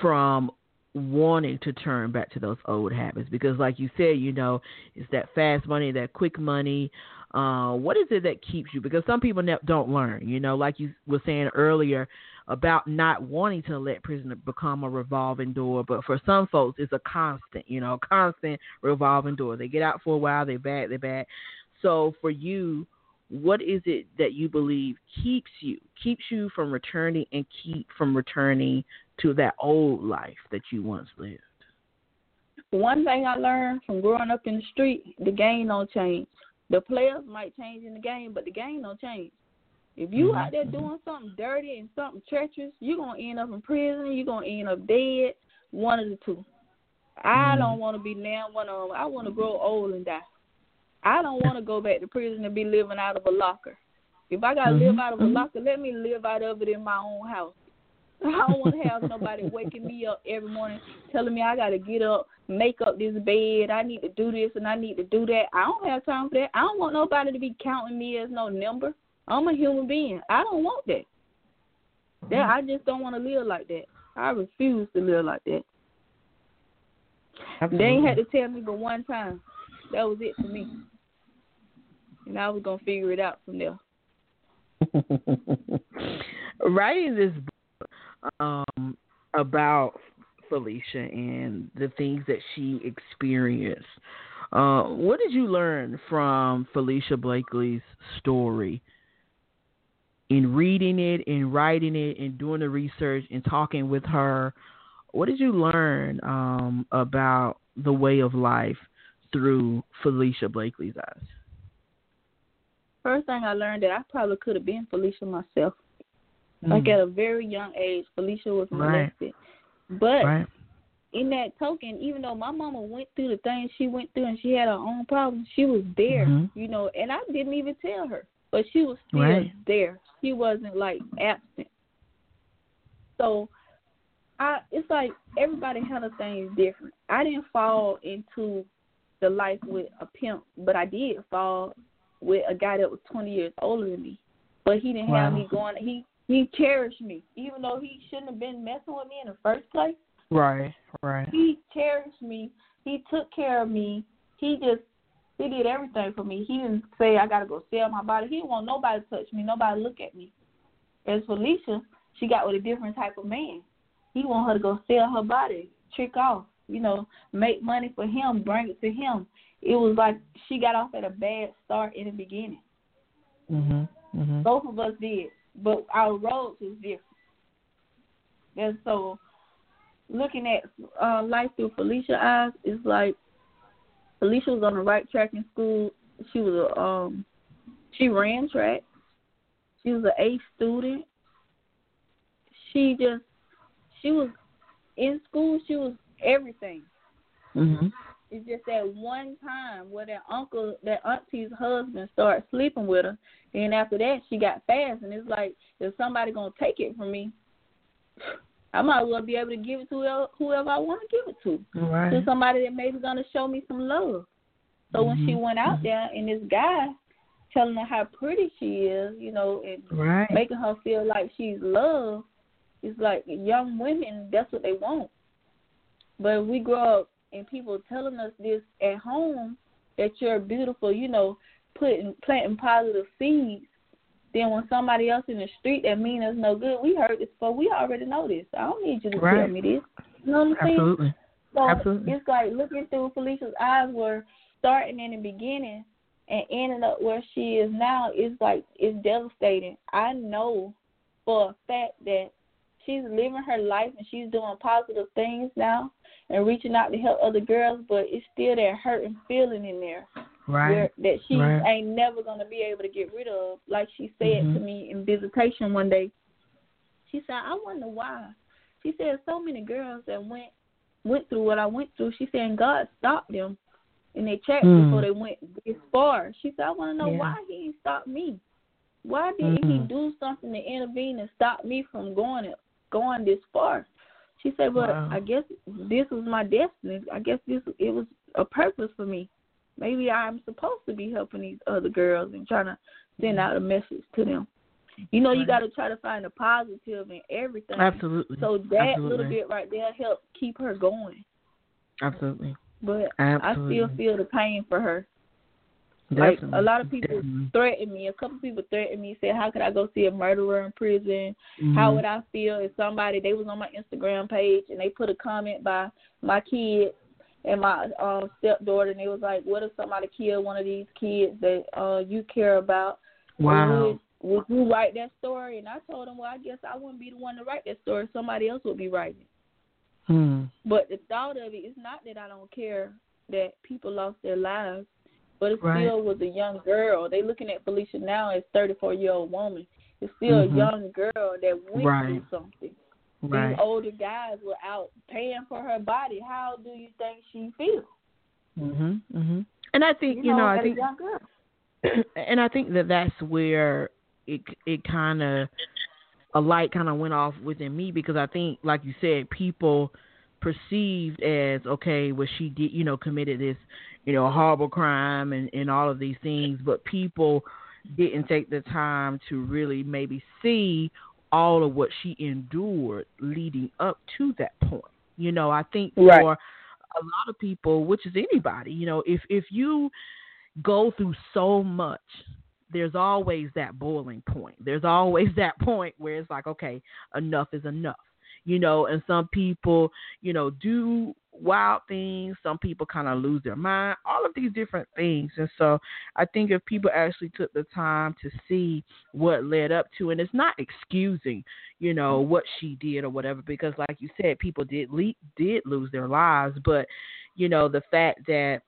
from wanting to turn back to those old habits? Because, like you said, you know, it's that fast money, that quick money. Uh, what is it that keeps you? Because some people ne- don't learn. You know, like you were saying earlier about not wanting to let prison become a revolving door, but for some folks, it's a constant. You know, constant revolving door. They get out for a while, they back, they back. So for you, what is it that you believe keeps you keeps you from returning and keep from returning to that old life that you once lived? One thing I learned from growing up in the street, the game don't change. The players might change in the game, but the game don't change. If you Mhm, out there mhm. doing something dirty and something treacherous, you're gonna end up in prison. You're gonna end up dead. One of the two. I Mhm. don't want to be now one of them. I want to grow old and die. I don't want to go back to prison and be living out of a locker. If I gotta live Mhm, out of a mhm. locker, let me live out of it in my own house. [LAUGHS] I don't want to have nobody waking me up every morning telling me I got to get up, make up this bed. I need to do this and I need to do that. I don't have time for that. I don't want nobody to be counting me as no number. I'm a human being. I don't want that. That I just don't want to live like that. I refuse to live like that. They ain't had to tell me but one time. That was it for me. And I was gonna figure it out from there. [LAUGHS] Writing this book um, about Felicia and the things that she experienced, uh, what did you learn from Felicia Blakely's story in reading it, in writing it, in doing the research, and talking with her? What did you learn um, about the way of life through Felicia Blakely's eyes? First thing I learned that I probably could have been Felicia myself. Like at a very young age, Felicia was Mm. Right. molested. But right. in that token, even though my mama went through the things she went through and she had her own problems, she was there, Mhm. you know, and I didn't even tell her. But she was still Right. there. She wasn't like absent. So I it's like everybody had handles things different. I didn't fall into the life with a pimp, but I did fall with a guy that was twenty years older than me. But he didn't have me going he he cherished me. Even though he shouldn't have been messing with me in the first place. Right. Right. He cherished me. He took care of me. He just he did everything for me. He didn't say I gotta go sell my body. He didn't want nobody to touch me, nobody to look at me. As for she got with a different type of man. He want her to go sell her body, trick off, you know, make money for him, bring it to him. It was like she got off at a bad start in the beginning. Mhm. Mhm. Both of us did, but our roads is different. And so, looking at uh, life through Felicia's eyes, it's like Felicia was on the right track in school. She was a um, She ran track. She was an A student. She just she was in school. She was everything. Mhm. It's just that one time where that uncle, that auntie's husband started sleeping with her, and after that she got fast, and it's like if somebody gonna take it from me, I might as well be able to give it to whoever, whoever I want to give it to, Right. to somebody that maybe gonna show me some love. So when she Mhm. went out there, and this guy telling her how pretty she is, you know, and Right. making her feel like she's loved, it's like young women, that's what they want. But if we grow up and people telling us this at home that you're beautiful, you know, putting planting positive seeds, then when somebody else in the street that mean us no good, we heard this before. We already know this. I don't need you to tell me this. You know what I'm saying? Absolutely. So Absolutely. it's like looking through Felicia's eyes were starting in the beginning and ending up where she is now is like it's devastating. I know for a fact that she's living her life and she's doing positive things now and reaching out to help other girls, but it's still that hurt and feeling in there Right. that she Right. ain't never gonna be able to get rid of. Like she said Mhm. to me in visitation one day. She said, I wonder why. She said so many girls that went went through what I went through. She said God stopped them in their tracks Mm. before they went this far. She said, I wanna know Yeah. why he ain't stopped me. Why didn't he Mhm. do something to intervene and stop me from going it going this far? She said, "Well, Wow. I guess this was my destiny. I guess this it was a purpose for me. Maybe I'm supposed to be helping these other girls and trying to send mm-hmm. out a message to them. You know, you got to try to find a positive in everything. Absolutely. So that Absolutely. little bit right there helped keep her going. Absolutely. But Absolutely. I still feel the pain for her. Like a lot of people Definitely. threatened me. A couple people threatened me, said, "How could I go see a murderer in prison? Mhm. How would I feel if somebody they was on my Instagram page and they put a comment by my kid and my um stepdaughter and they was like, What if somebody killed one of these kids that uh you care about? Wow. Would, would you write that story? And I told them, Well, I guess I wouldn't be the one to write that story, somebody else would be writing it. Hmm. But the thought of it is not that I don't care that people lost their lives, but it Right. still was a young girl. They looking at Felicia now as thirty four year old woman. It's still Mhm. a young girl that went Right. through something. Right. These older guys were out paying for her body. How do you think she feels? Mhm. Mhm. And I think You, you know, I think a young girl. [CLEARS THROAT] and I think that that's where it it kind of a light kind of went off within me because I think, like you said, people perceived as okay, well, she did, you know, committed this, you know, horrible crime and and all of these things, but people didn't take the time to really maybe see all of what she endured leading up to that point. You know, I think for Right. a lot of people, which is anybody, you know, if if you go through so much, there's always that boiling point. There's always [LAUGHS] that point where it's like, okay, enough is enough. You know, and some people, you know, do wild things. Some people kind of lose their mind. All of these different things. And so I think if people actually took the time to see what led up to, and it's not excusing, you know, what she did or whatever, because like you said, people did le- did lose their lives, but you know, the fact that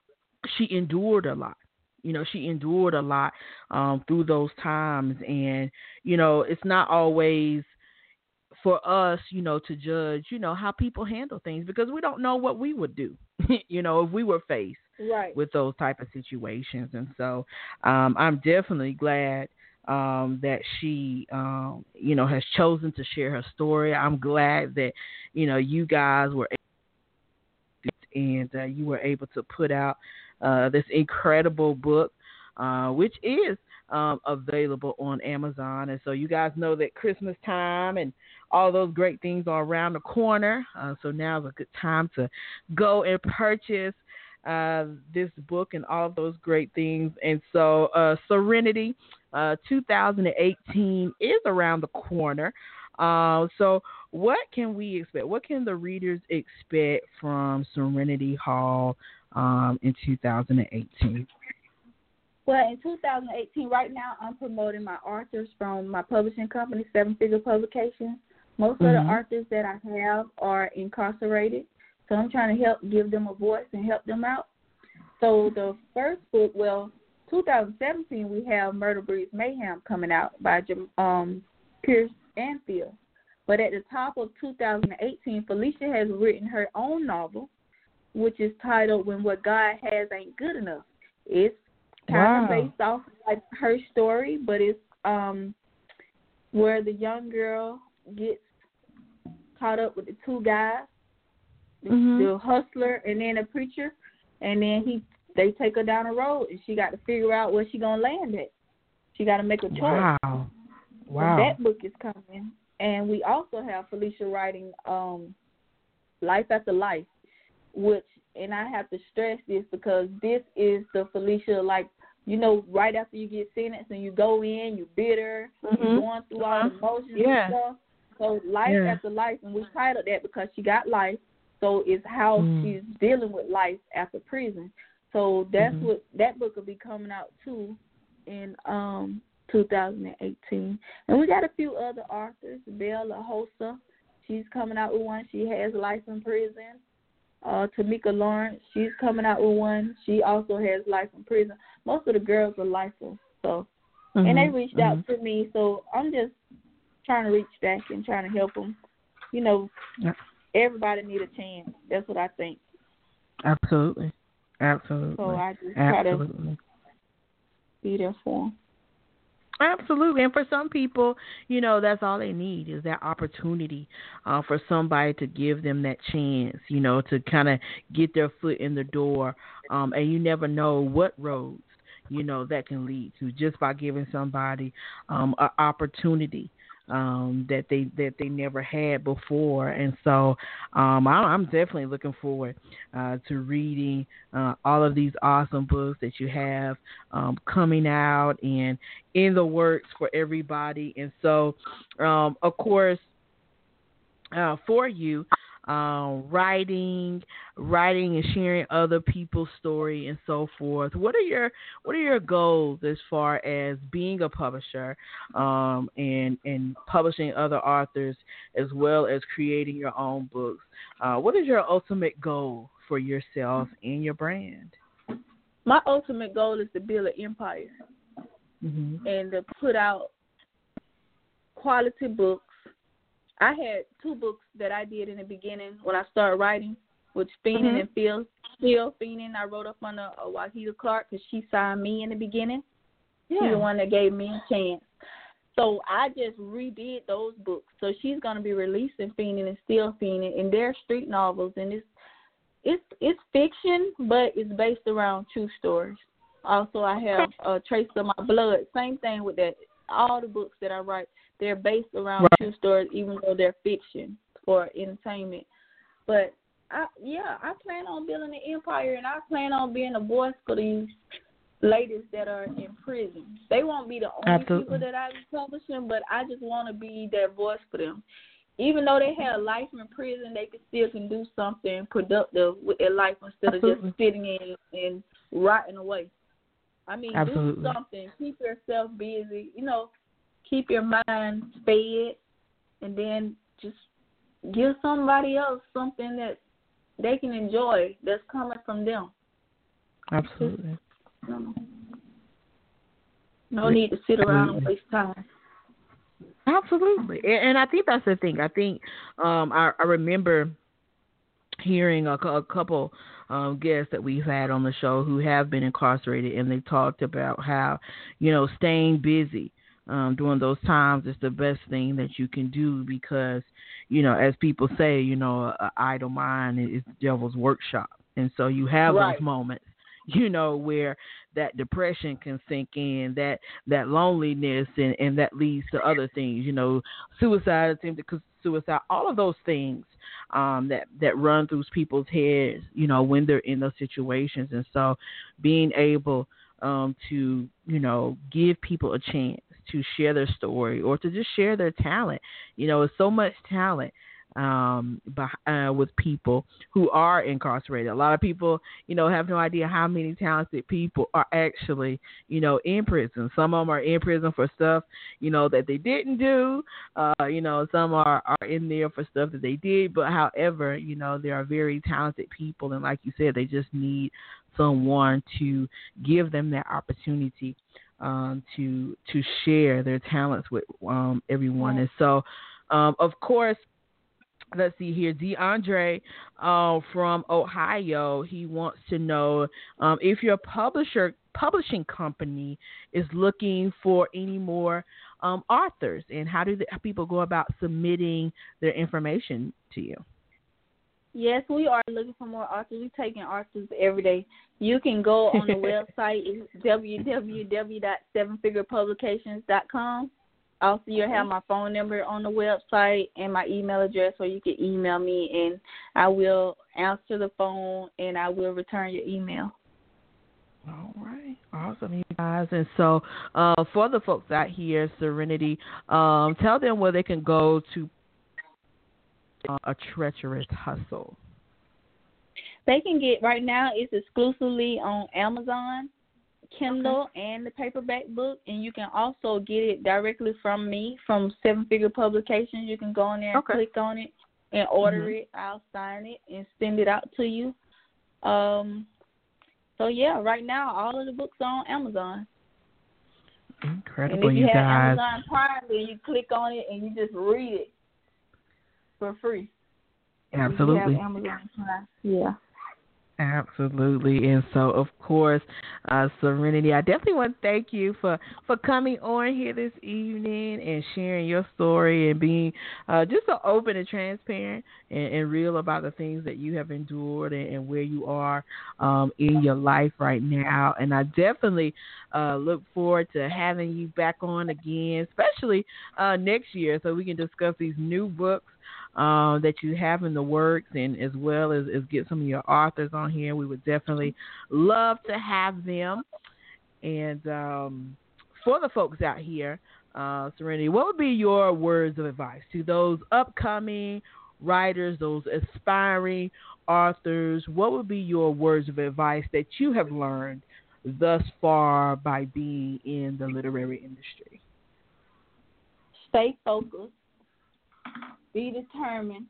she endured a lot you know she endured a lot um through those times and you know it's not always for us you know to judge you know how people handle things because we don't know what we would do [LAUGHS] you know if we were faced Right. with those type of situations and so um i'm definitely glad um that she um you know has chosen to share her story i'm glad that you know you guys were and uh, you were able to put out uh, this incredible book, uh, which is um, available on Amazon. And so you guys know that Christmas time and all those great things are around the corner. Uh, so now is a good time to go and purchase uh, this book and all of those great things. And so uh, Sereniti uh, 2018 is around the corner. Uh, so, what can we expect? What can the readers expect from Sereniti Hall um, in 2018? Well, in 2018, right now, I'm promoting my authors from my publishing company, Seven Figure Publications. Most of Mhm. the authors that I have are incarcerated, so I'm trying to help give them a voice and help them out. So the first book, well, 2017 we have Murder Breeds Mayhem coming out by um Pierce Anfield. But at the top of 2018, Felicia has written her own novel, which is titled "When What God Has Ain't Good Enough." It's kind Wow. of based off like her story, but it's um where the young girl gets caught up with the two guys, the, Mhm. the hustler and then a preacher, and then he they take her down the road and she got to figure out where she gonna land at. She got to make a choice. Wow. Wow. that book is coming, and we also have Felicia writing um, "Life After Life," which, and I have to stress this because this is the Felicia like you know, right after you get sentenced and you go in, you're bitter, Mhm. you're going through all the Uh-huh. emotions Yeah. and stuff. So life Yeah. after life, and we titled that because she got life. So it's how Mm. she's dealing with life after prison. So that's Mhm. what that book will be coming out too in um 2018. And we got a few other authors. Bella Hosa, she's coming out with one. She has life in prison. Uh, Tamika Lawrence, she's coming out with one. She also has life in prison. Most of the girls are lifers, so and they Mhm. reached out Mhm. to me. So I'm just trying to reach back and trying to help them. You know, everybody need a chance. That's what I think. Absolutely. Absolutely. So I just try to be there for them. Absolutely. And for some people, you know, that's all they need is that opportunity uh, for somebody to give them that chance, you know, to kind of get their foot in the door. Um, and you never know what roads, you know, that can lead to just by giving somebody um, an opportunity um, that they that they never had before. And so um, I, I'm definitely looking forward uh, to reading uh, all of these awesome books that you have um, coming out and in the works for everybody. And so, um, of course, uh, for you, um, writing, writing and sharing other people's story and so forth. What are your What are your goals as far as being a publisher um, and and publishing other authors as well as creating your own books? Uh, what is your ultimate goal for yourself and your brand? My ultimate goal is to build an empire Mm-hmm. and to put out quality books. I had two books that I did in the beginning when I started writing, which Feenin' Mhm. and Phil. Still Feenin', I wrote up under uh, Wahida Clark because she signed me in the beginning. Yeah. She's the one that gave me a chance. So I just redid those books. So she's gonna be releasing Feenin' and Still Feenin', and they're street novels, and it's it's it's fiction, but it's based around true stories. Also, I have uh, Trace of My Blood. Same thing with that. All the books that I write, they're based around Right. true stories, even though they're fiction for entertainment. But I, yeah, I plan on building an empire, and I plan on being a voice for these ladies that are in prison. They won't be the only Absolutely. people that I be publishing, but I just want to be that voice for them. Even though they had a life in prison, they can still can do something productive with their life instead of just sitting in and rotting away. I mean, Absolutely. do something. Keep yourself busy. You know, keep your mind fed, and then just give somebody else something that they can enjoy that's coming from them. Absolutely. No, no need to sit around and waste time. Absolutely, and, and I think that's the thing. I think um, I, I remember hearing a, a couple um, guests that we've had on the show who have been incarcerated, and they talked about how you know staying busy um, during those times is the best thing that you can do because you know, as people say, you know, an idle mind is the devil's workshop, and so you have Right. those moments [LAUGHS] you know where that depression can sink in that that loneliness and and that leads to other things you know suicide attempted cus- suicide all of those things um that that run through people's heads you know when they're in those situations and so being able um to you know give people a chance to share their story or to just share their talent you know it's so much talent um, uh, with people who are incarcerated. A lot of people, you know, have no idea how many talented people are actually, you know, in prison. Some of them are in prison for stuff, you know, that they didn't do. Uh, you know, some are are in there for stuff that they did. But however, you know, there are very talented people, and like you said, they just need someone to give them that opportunity um, to to share their talents with um, everyone. And so, um, of course, let's see here, DeAndre uh, from Ohio. He wants to know um, if your publisher publishing company is looking for any more um, authors, and how do the, people go about submitting their information to you? Yes, we are looking for more authors. We're taking authors every day. You can go on the [LAUGHS] website. Www.sevenfigurepublications.com. Also, you'll have my phone number on the website and my email address, so you can email me, and I will answer the phone and I will return your email. All right, awesome, you guys. And so, uh, for the folks out here, Sereniti, um, tell them where they can go to uh, a treacherous hustle. They can get right now. It's exclusively on Amazon, Kindle, okay. and the paperback book, and you can also get it directly from me from Seven Figure Publications. You can go in there and okay. click on it and order mm-hmm. it. I'll sign it and send it out to you. Um. So yeah, right now all of the books are on Amazon. Incredible, and if you, you have guys. Amazon Prime, then you click on it and you just read it for free. Absolutely. Amazon Prime. Yeah. Absolutely, and so of course, uh, Sereniti, I definitely want to thank you for for coming on here this evening and sharing your story and being uh, just so open and transparent and, and, real about the things that you have endured and, and where you are um, in your life right now. And I definitely uh, look forward to having you back on again, especially uh, next year, so we can discuss these new books uh, that you have in the works, and as well as, as get some of your authors on here. We would definitely love to have them. And um, for the folks out here, uh, Sereniti, what would be your words of advice to those upcoming writers, those aspiring authors? What would be your words of advice that you have learned thus far by being in the literary industry? Stay focused be determined.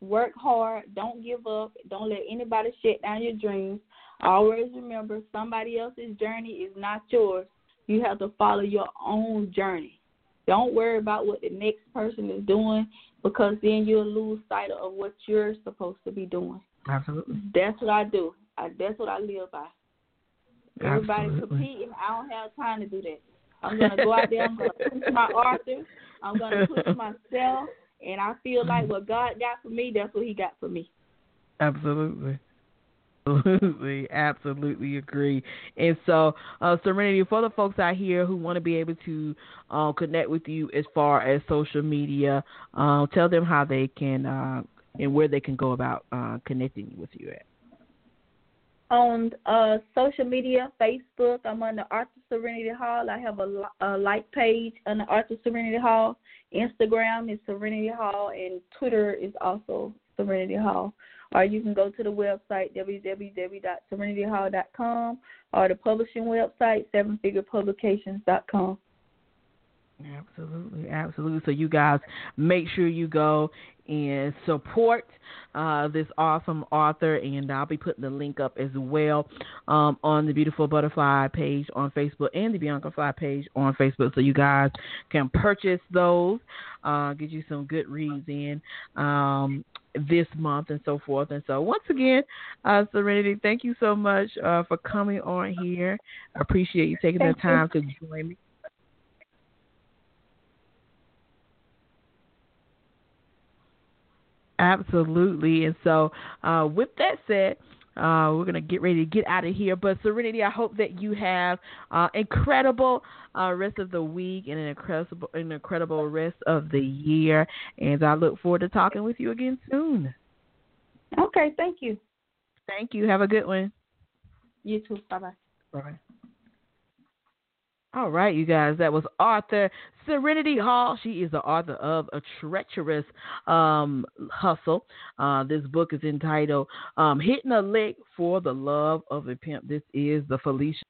Work hard. Don't give up. Don't let anybody shut down your dreams. Always remember somebody else's journey is not yours. You have to follow your own journey. Don't worry about what the next person is doing because then you'll lose sight of what you're supposed to be doing. Absolutely. That's what I do. I, that's what I live by. Everybody Absolutely. competing. I don't have time to do that. I'm gonna go out there. I'm gonna [LAUGHS] push my author. I'm gonna push myself. And I feel like what God got for me, that's what He got for me. Absolutely. Absolutely, absolutely agree. And so, uh, Sereniti, for the folks out here who want to be able to uh, connect with you as far as social media, uh, tell them how they can uh, and where they can go about uh, connecting with you at. On uh, social media, Facebook, I'm on the Arthur Sereniti Hall. I have a, a like page on the Arthur Sereniti Hall. Instagram is Sereniti Hall, and Twitter is also Sereniti Hall. Or you can go to the website www.serenitihall.com or the publishing website sevenfigurepublications.com. Absolutely, absolutely. So you guys make sure you go and support uh, this awesome author, and I'll be putting the link up as well um, on the Beautiful Butterfly page on Facebook and the Bianca Fly page on Facebook, so you guys can purchase those, uh, get you some good reads in. Um, this month and so forth. And so, once again, uh, Sereniti, thank you so much uh, for coming on here. I appreciate you taking Thank the time to join me. Absolutely. And so, uh, with that said, uh, we're gonna get ready to get out of here. But Sereniti, I hope that you have uh, incredible uh, rest of the week and an incredible, an incredible rest of the year. And I look forward to talking with you again soon. Okay, thank you. Thank you. Have a good one. You too. Bye bye. Bye. All right, you guys, that was author Sereniti Hall. She is the author of A Treacherous um, Hustle. Uh, this book is entitled um, Hitting a Lick for the Love of a Pimp. This is the Felicia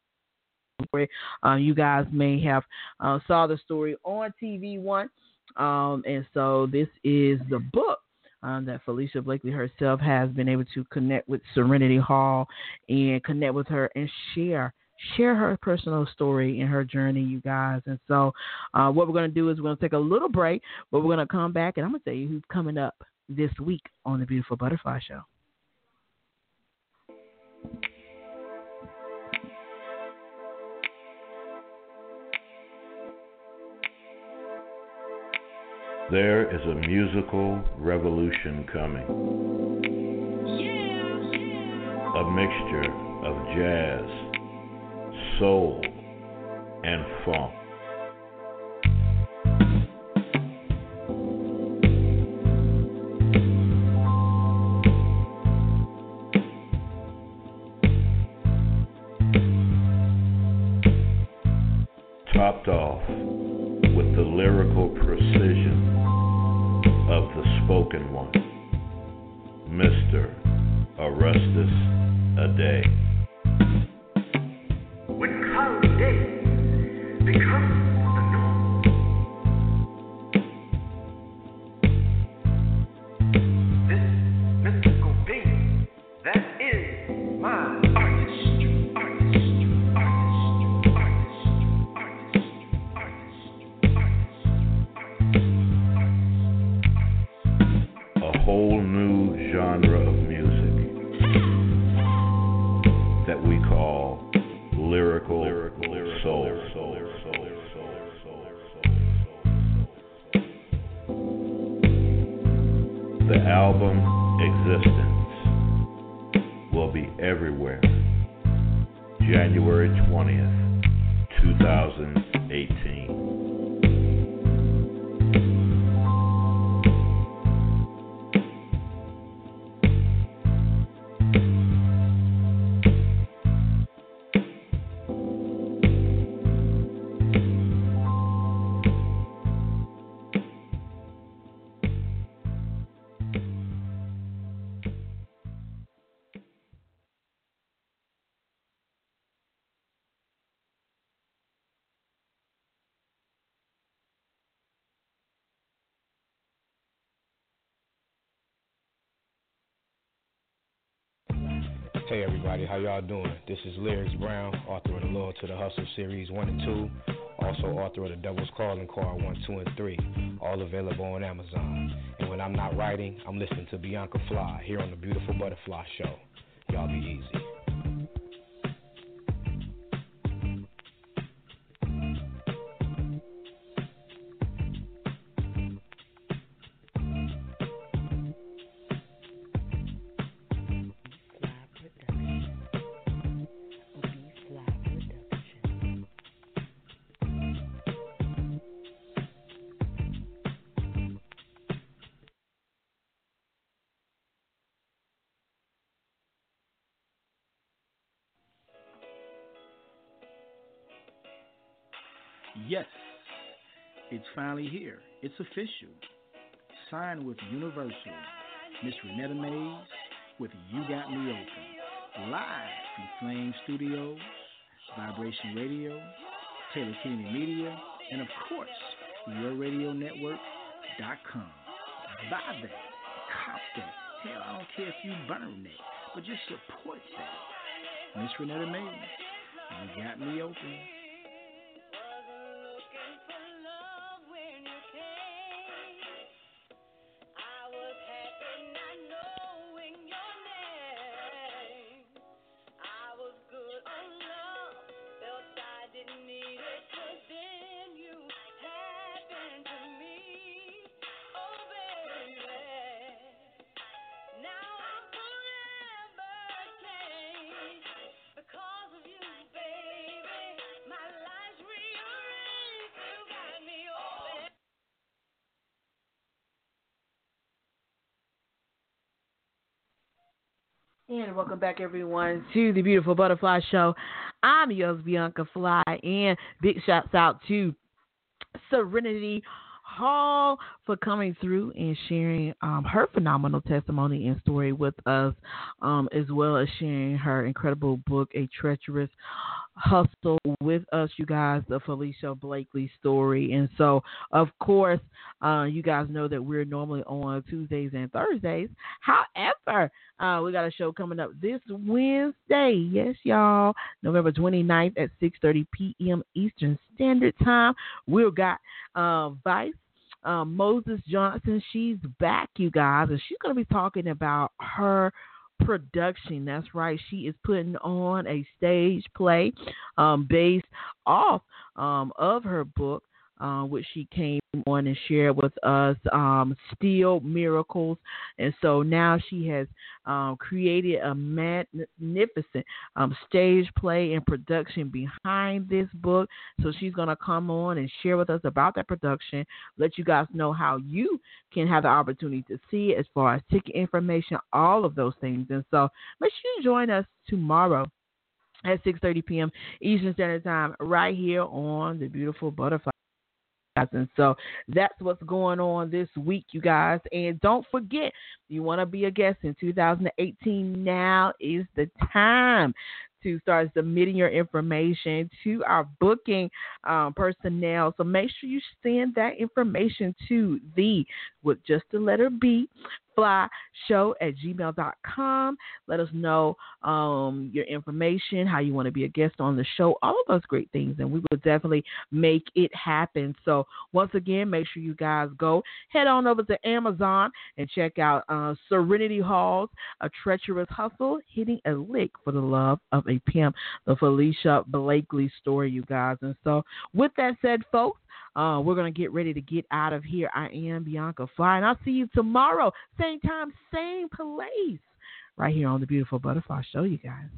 story. Uh, you guys may have uh, saw the story on TV One. Um, and so this is the book um, that Felicia Blakely herself has been able to connect with Sereniti Hall and connect with her and share share her personal story and her journey, you guys. And so, uh, what we're going to do is we're going to take a little break, but we're going to come back and I'm going to tell you who's coming up this week on the Beautiful Butterfly Show. There is a musical revolution coming. A mixture of jazz, soul, and funk. Topped off with the lyrical precision of the spoken one, Mr. Arestus Ade. Days Hey everybody, how y'all doing? This is Lyrics Brown, author of the Loyal to the Hustle series 1 and 2, also author of the Devil's Calling Card 1, 2, and 3, all available on Amazon. And when I'm not writing, I'm listening to Bianca Fly here on the Beautiful Butterfly Show. Y'all be easy. Finally here. It's official. Signed with Universal. Miss Renetta Mays with You Got Me Open. Live from Flame Studios, Vibration Radio, Taylor Kennedy Media, and of course, YourRadioNetwork.com. Buy that. Cop that. Hell, I don't care if you burn that, but just support that. Miss Renetta Mays, You Got Me Open. And welcome back, everyone, to the Beautiful Butterfly Show. I'm yours, Bianca Fly, and big shouts out to Sereniti Hall for coming through and sharing um, her phenomenal testimony and story with us, um, as well as sharing her incredible book, A Treacherous Hustle, with us, you guys, the Felicia Blakely story. And so, of course, uh, you guys know that we're normally on Tuesdays and Thursdays. However, uh, we got a show coming up this Wednesday. Yes, y'all. November 29th at 6.30 p.m. Eastern Standard Time. We've got uh, Vice um, Moses Johnson. She's back, you guys, and she's going to be talking about her production. That's right. She is putting on a stage play um, based off um, of her book, uh, which she came on and shared with us, um, Still Miracles. And so now she has um, created a magnificent um, stage play and production behind this book. So she's going to come on and share with us about that production, let you guys know how you can have the opportunity to see it as far as ticket information, all of those things. And so make sure you join us tomorrow at 6:30 p.m. Eastern Standard Time right here on the beautiful butterfly and so that's what's going on this week, you guys. And don't forget, you want to be a guest in 2018, now is the time to start submitting your information to our booking um, personnel. So make sure you send that information to the with just the letter B fly show at gmail.com. Let us know um, your information, how you want to be a guest on the show, all of those great things, and we will definitely make it happen. So, once again, make sure you guys go head on over to Amazon and check out uh, Sereniti Hall's A Treacherous Hustle, Hitting a Lick for the Love of a Pimp, the Felicia Blakely story, you guys. And so, with that said, folks, uh, we're going to get ready to get out of here. I am Bianca Fly, and I'll see you tomorrow, same time, same place, right here on the Beautiful Butterfly Show, you guys.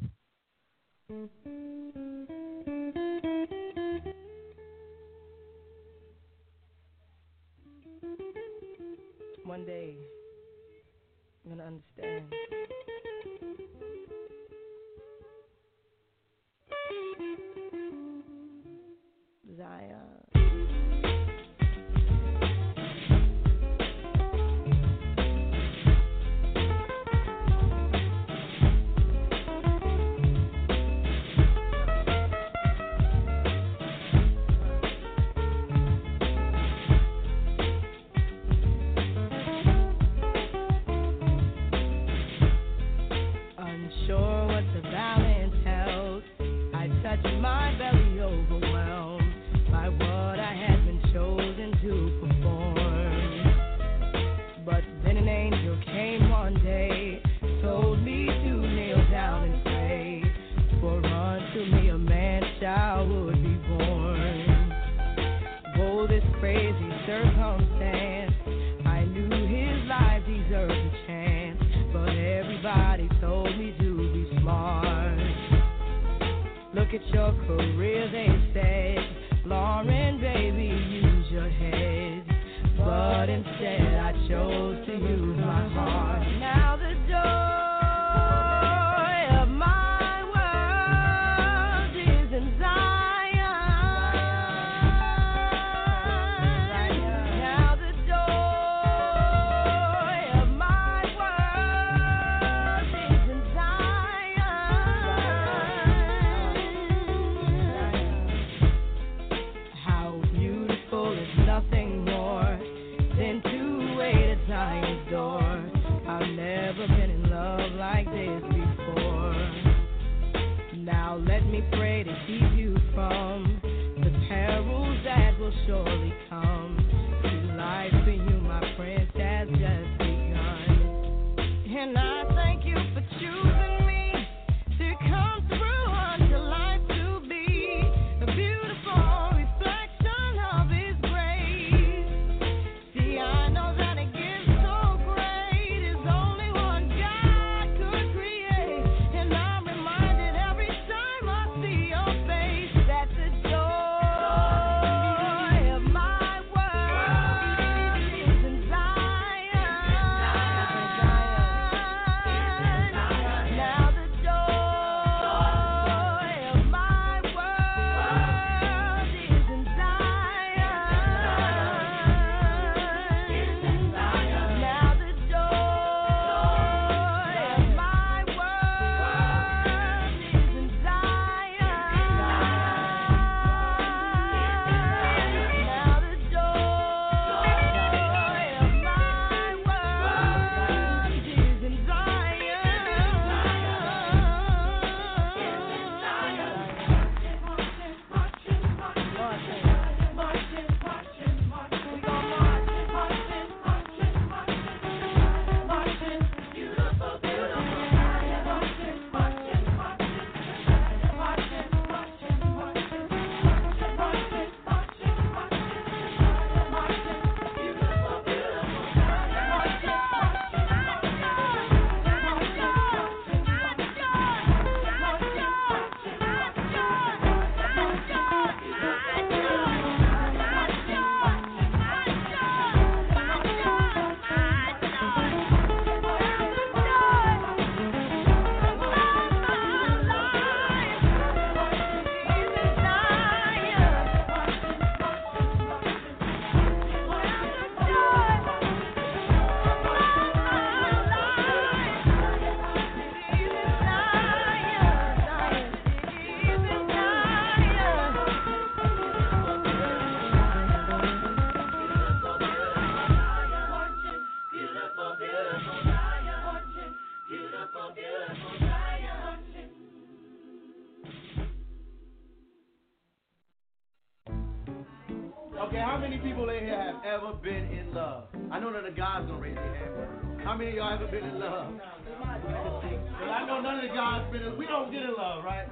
People in here have ever been in love? I know that the guys don't raise their hand. How many of y'all ever been in love? Well, I know none of the guys been in. We don't get in love, right?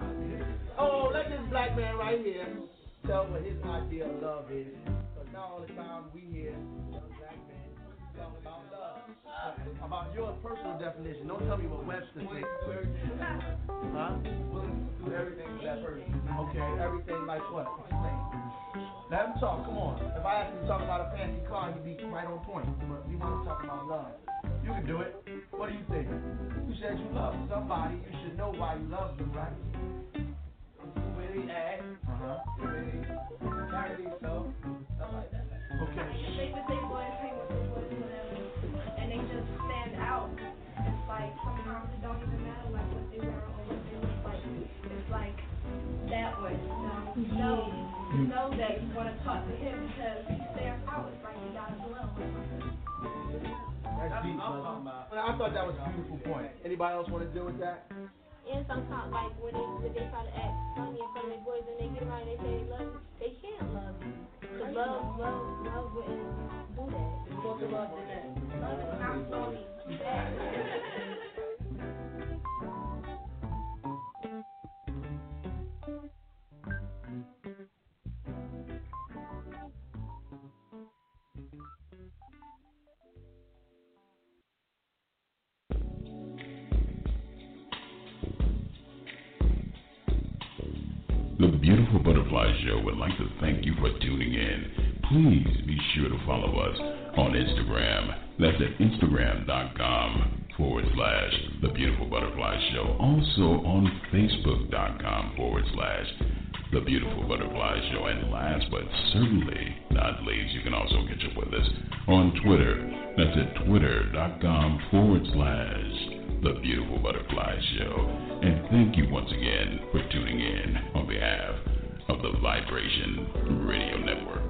Oh, let this black man right here tell what his idea of love is. Because now all the time we hear about your personal definition. Don't tell me what Webster thinks. Huh? Do everything for that person. Okay, everything like what? Explain. Let him talk. Come on. If I ask him to talk about a fancy car, he'd be right on point. But we want to talk about love. You can do it. What do you think? You said you love somebody. You should know why you love them, right? The way they act. Uh huh. The way they carry themselves. Stuff like that. Okay. Know, you know, that you want to talk to him because he stands out. It's like he got a glow. That's deep, brother. I thought that was a beautiful point. Anybody else want to deal with that? And sometimes, like when they when they try to act funny in front of their boys and they get around and they say they love you, they can't love you. Cause love, love, love wouldn't do that. It's more to love than that. Love is not phony. [LAUGHS] [LAUGHS] Beautiful Butterfly Show would like to thank you for tuning in. Please be sure to follow us on Instagram. That's at Instagram.com forward slash The Beautiful Butterfly Show. Also on Facebook.com forward slash The Beautiful Butterfly Show. And last but certainly not least, you can also catch up with us on Twitter. That's at Twitter.com forward slash the Beautiful Butterfly Show. And thank you once again for tuning in on behalf of the Vibration Radio Network.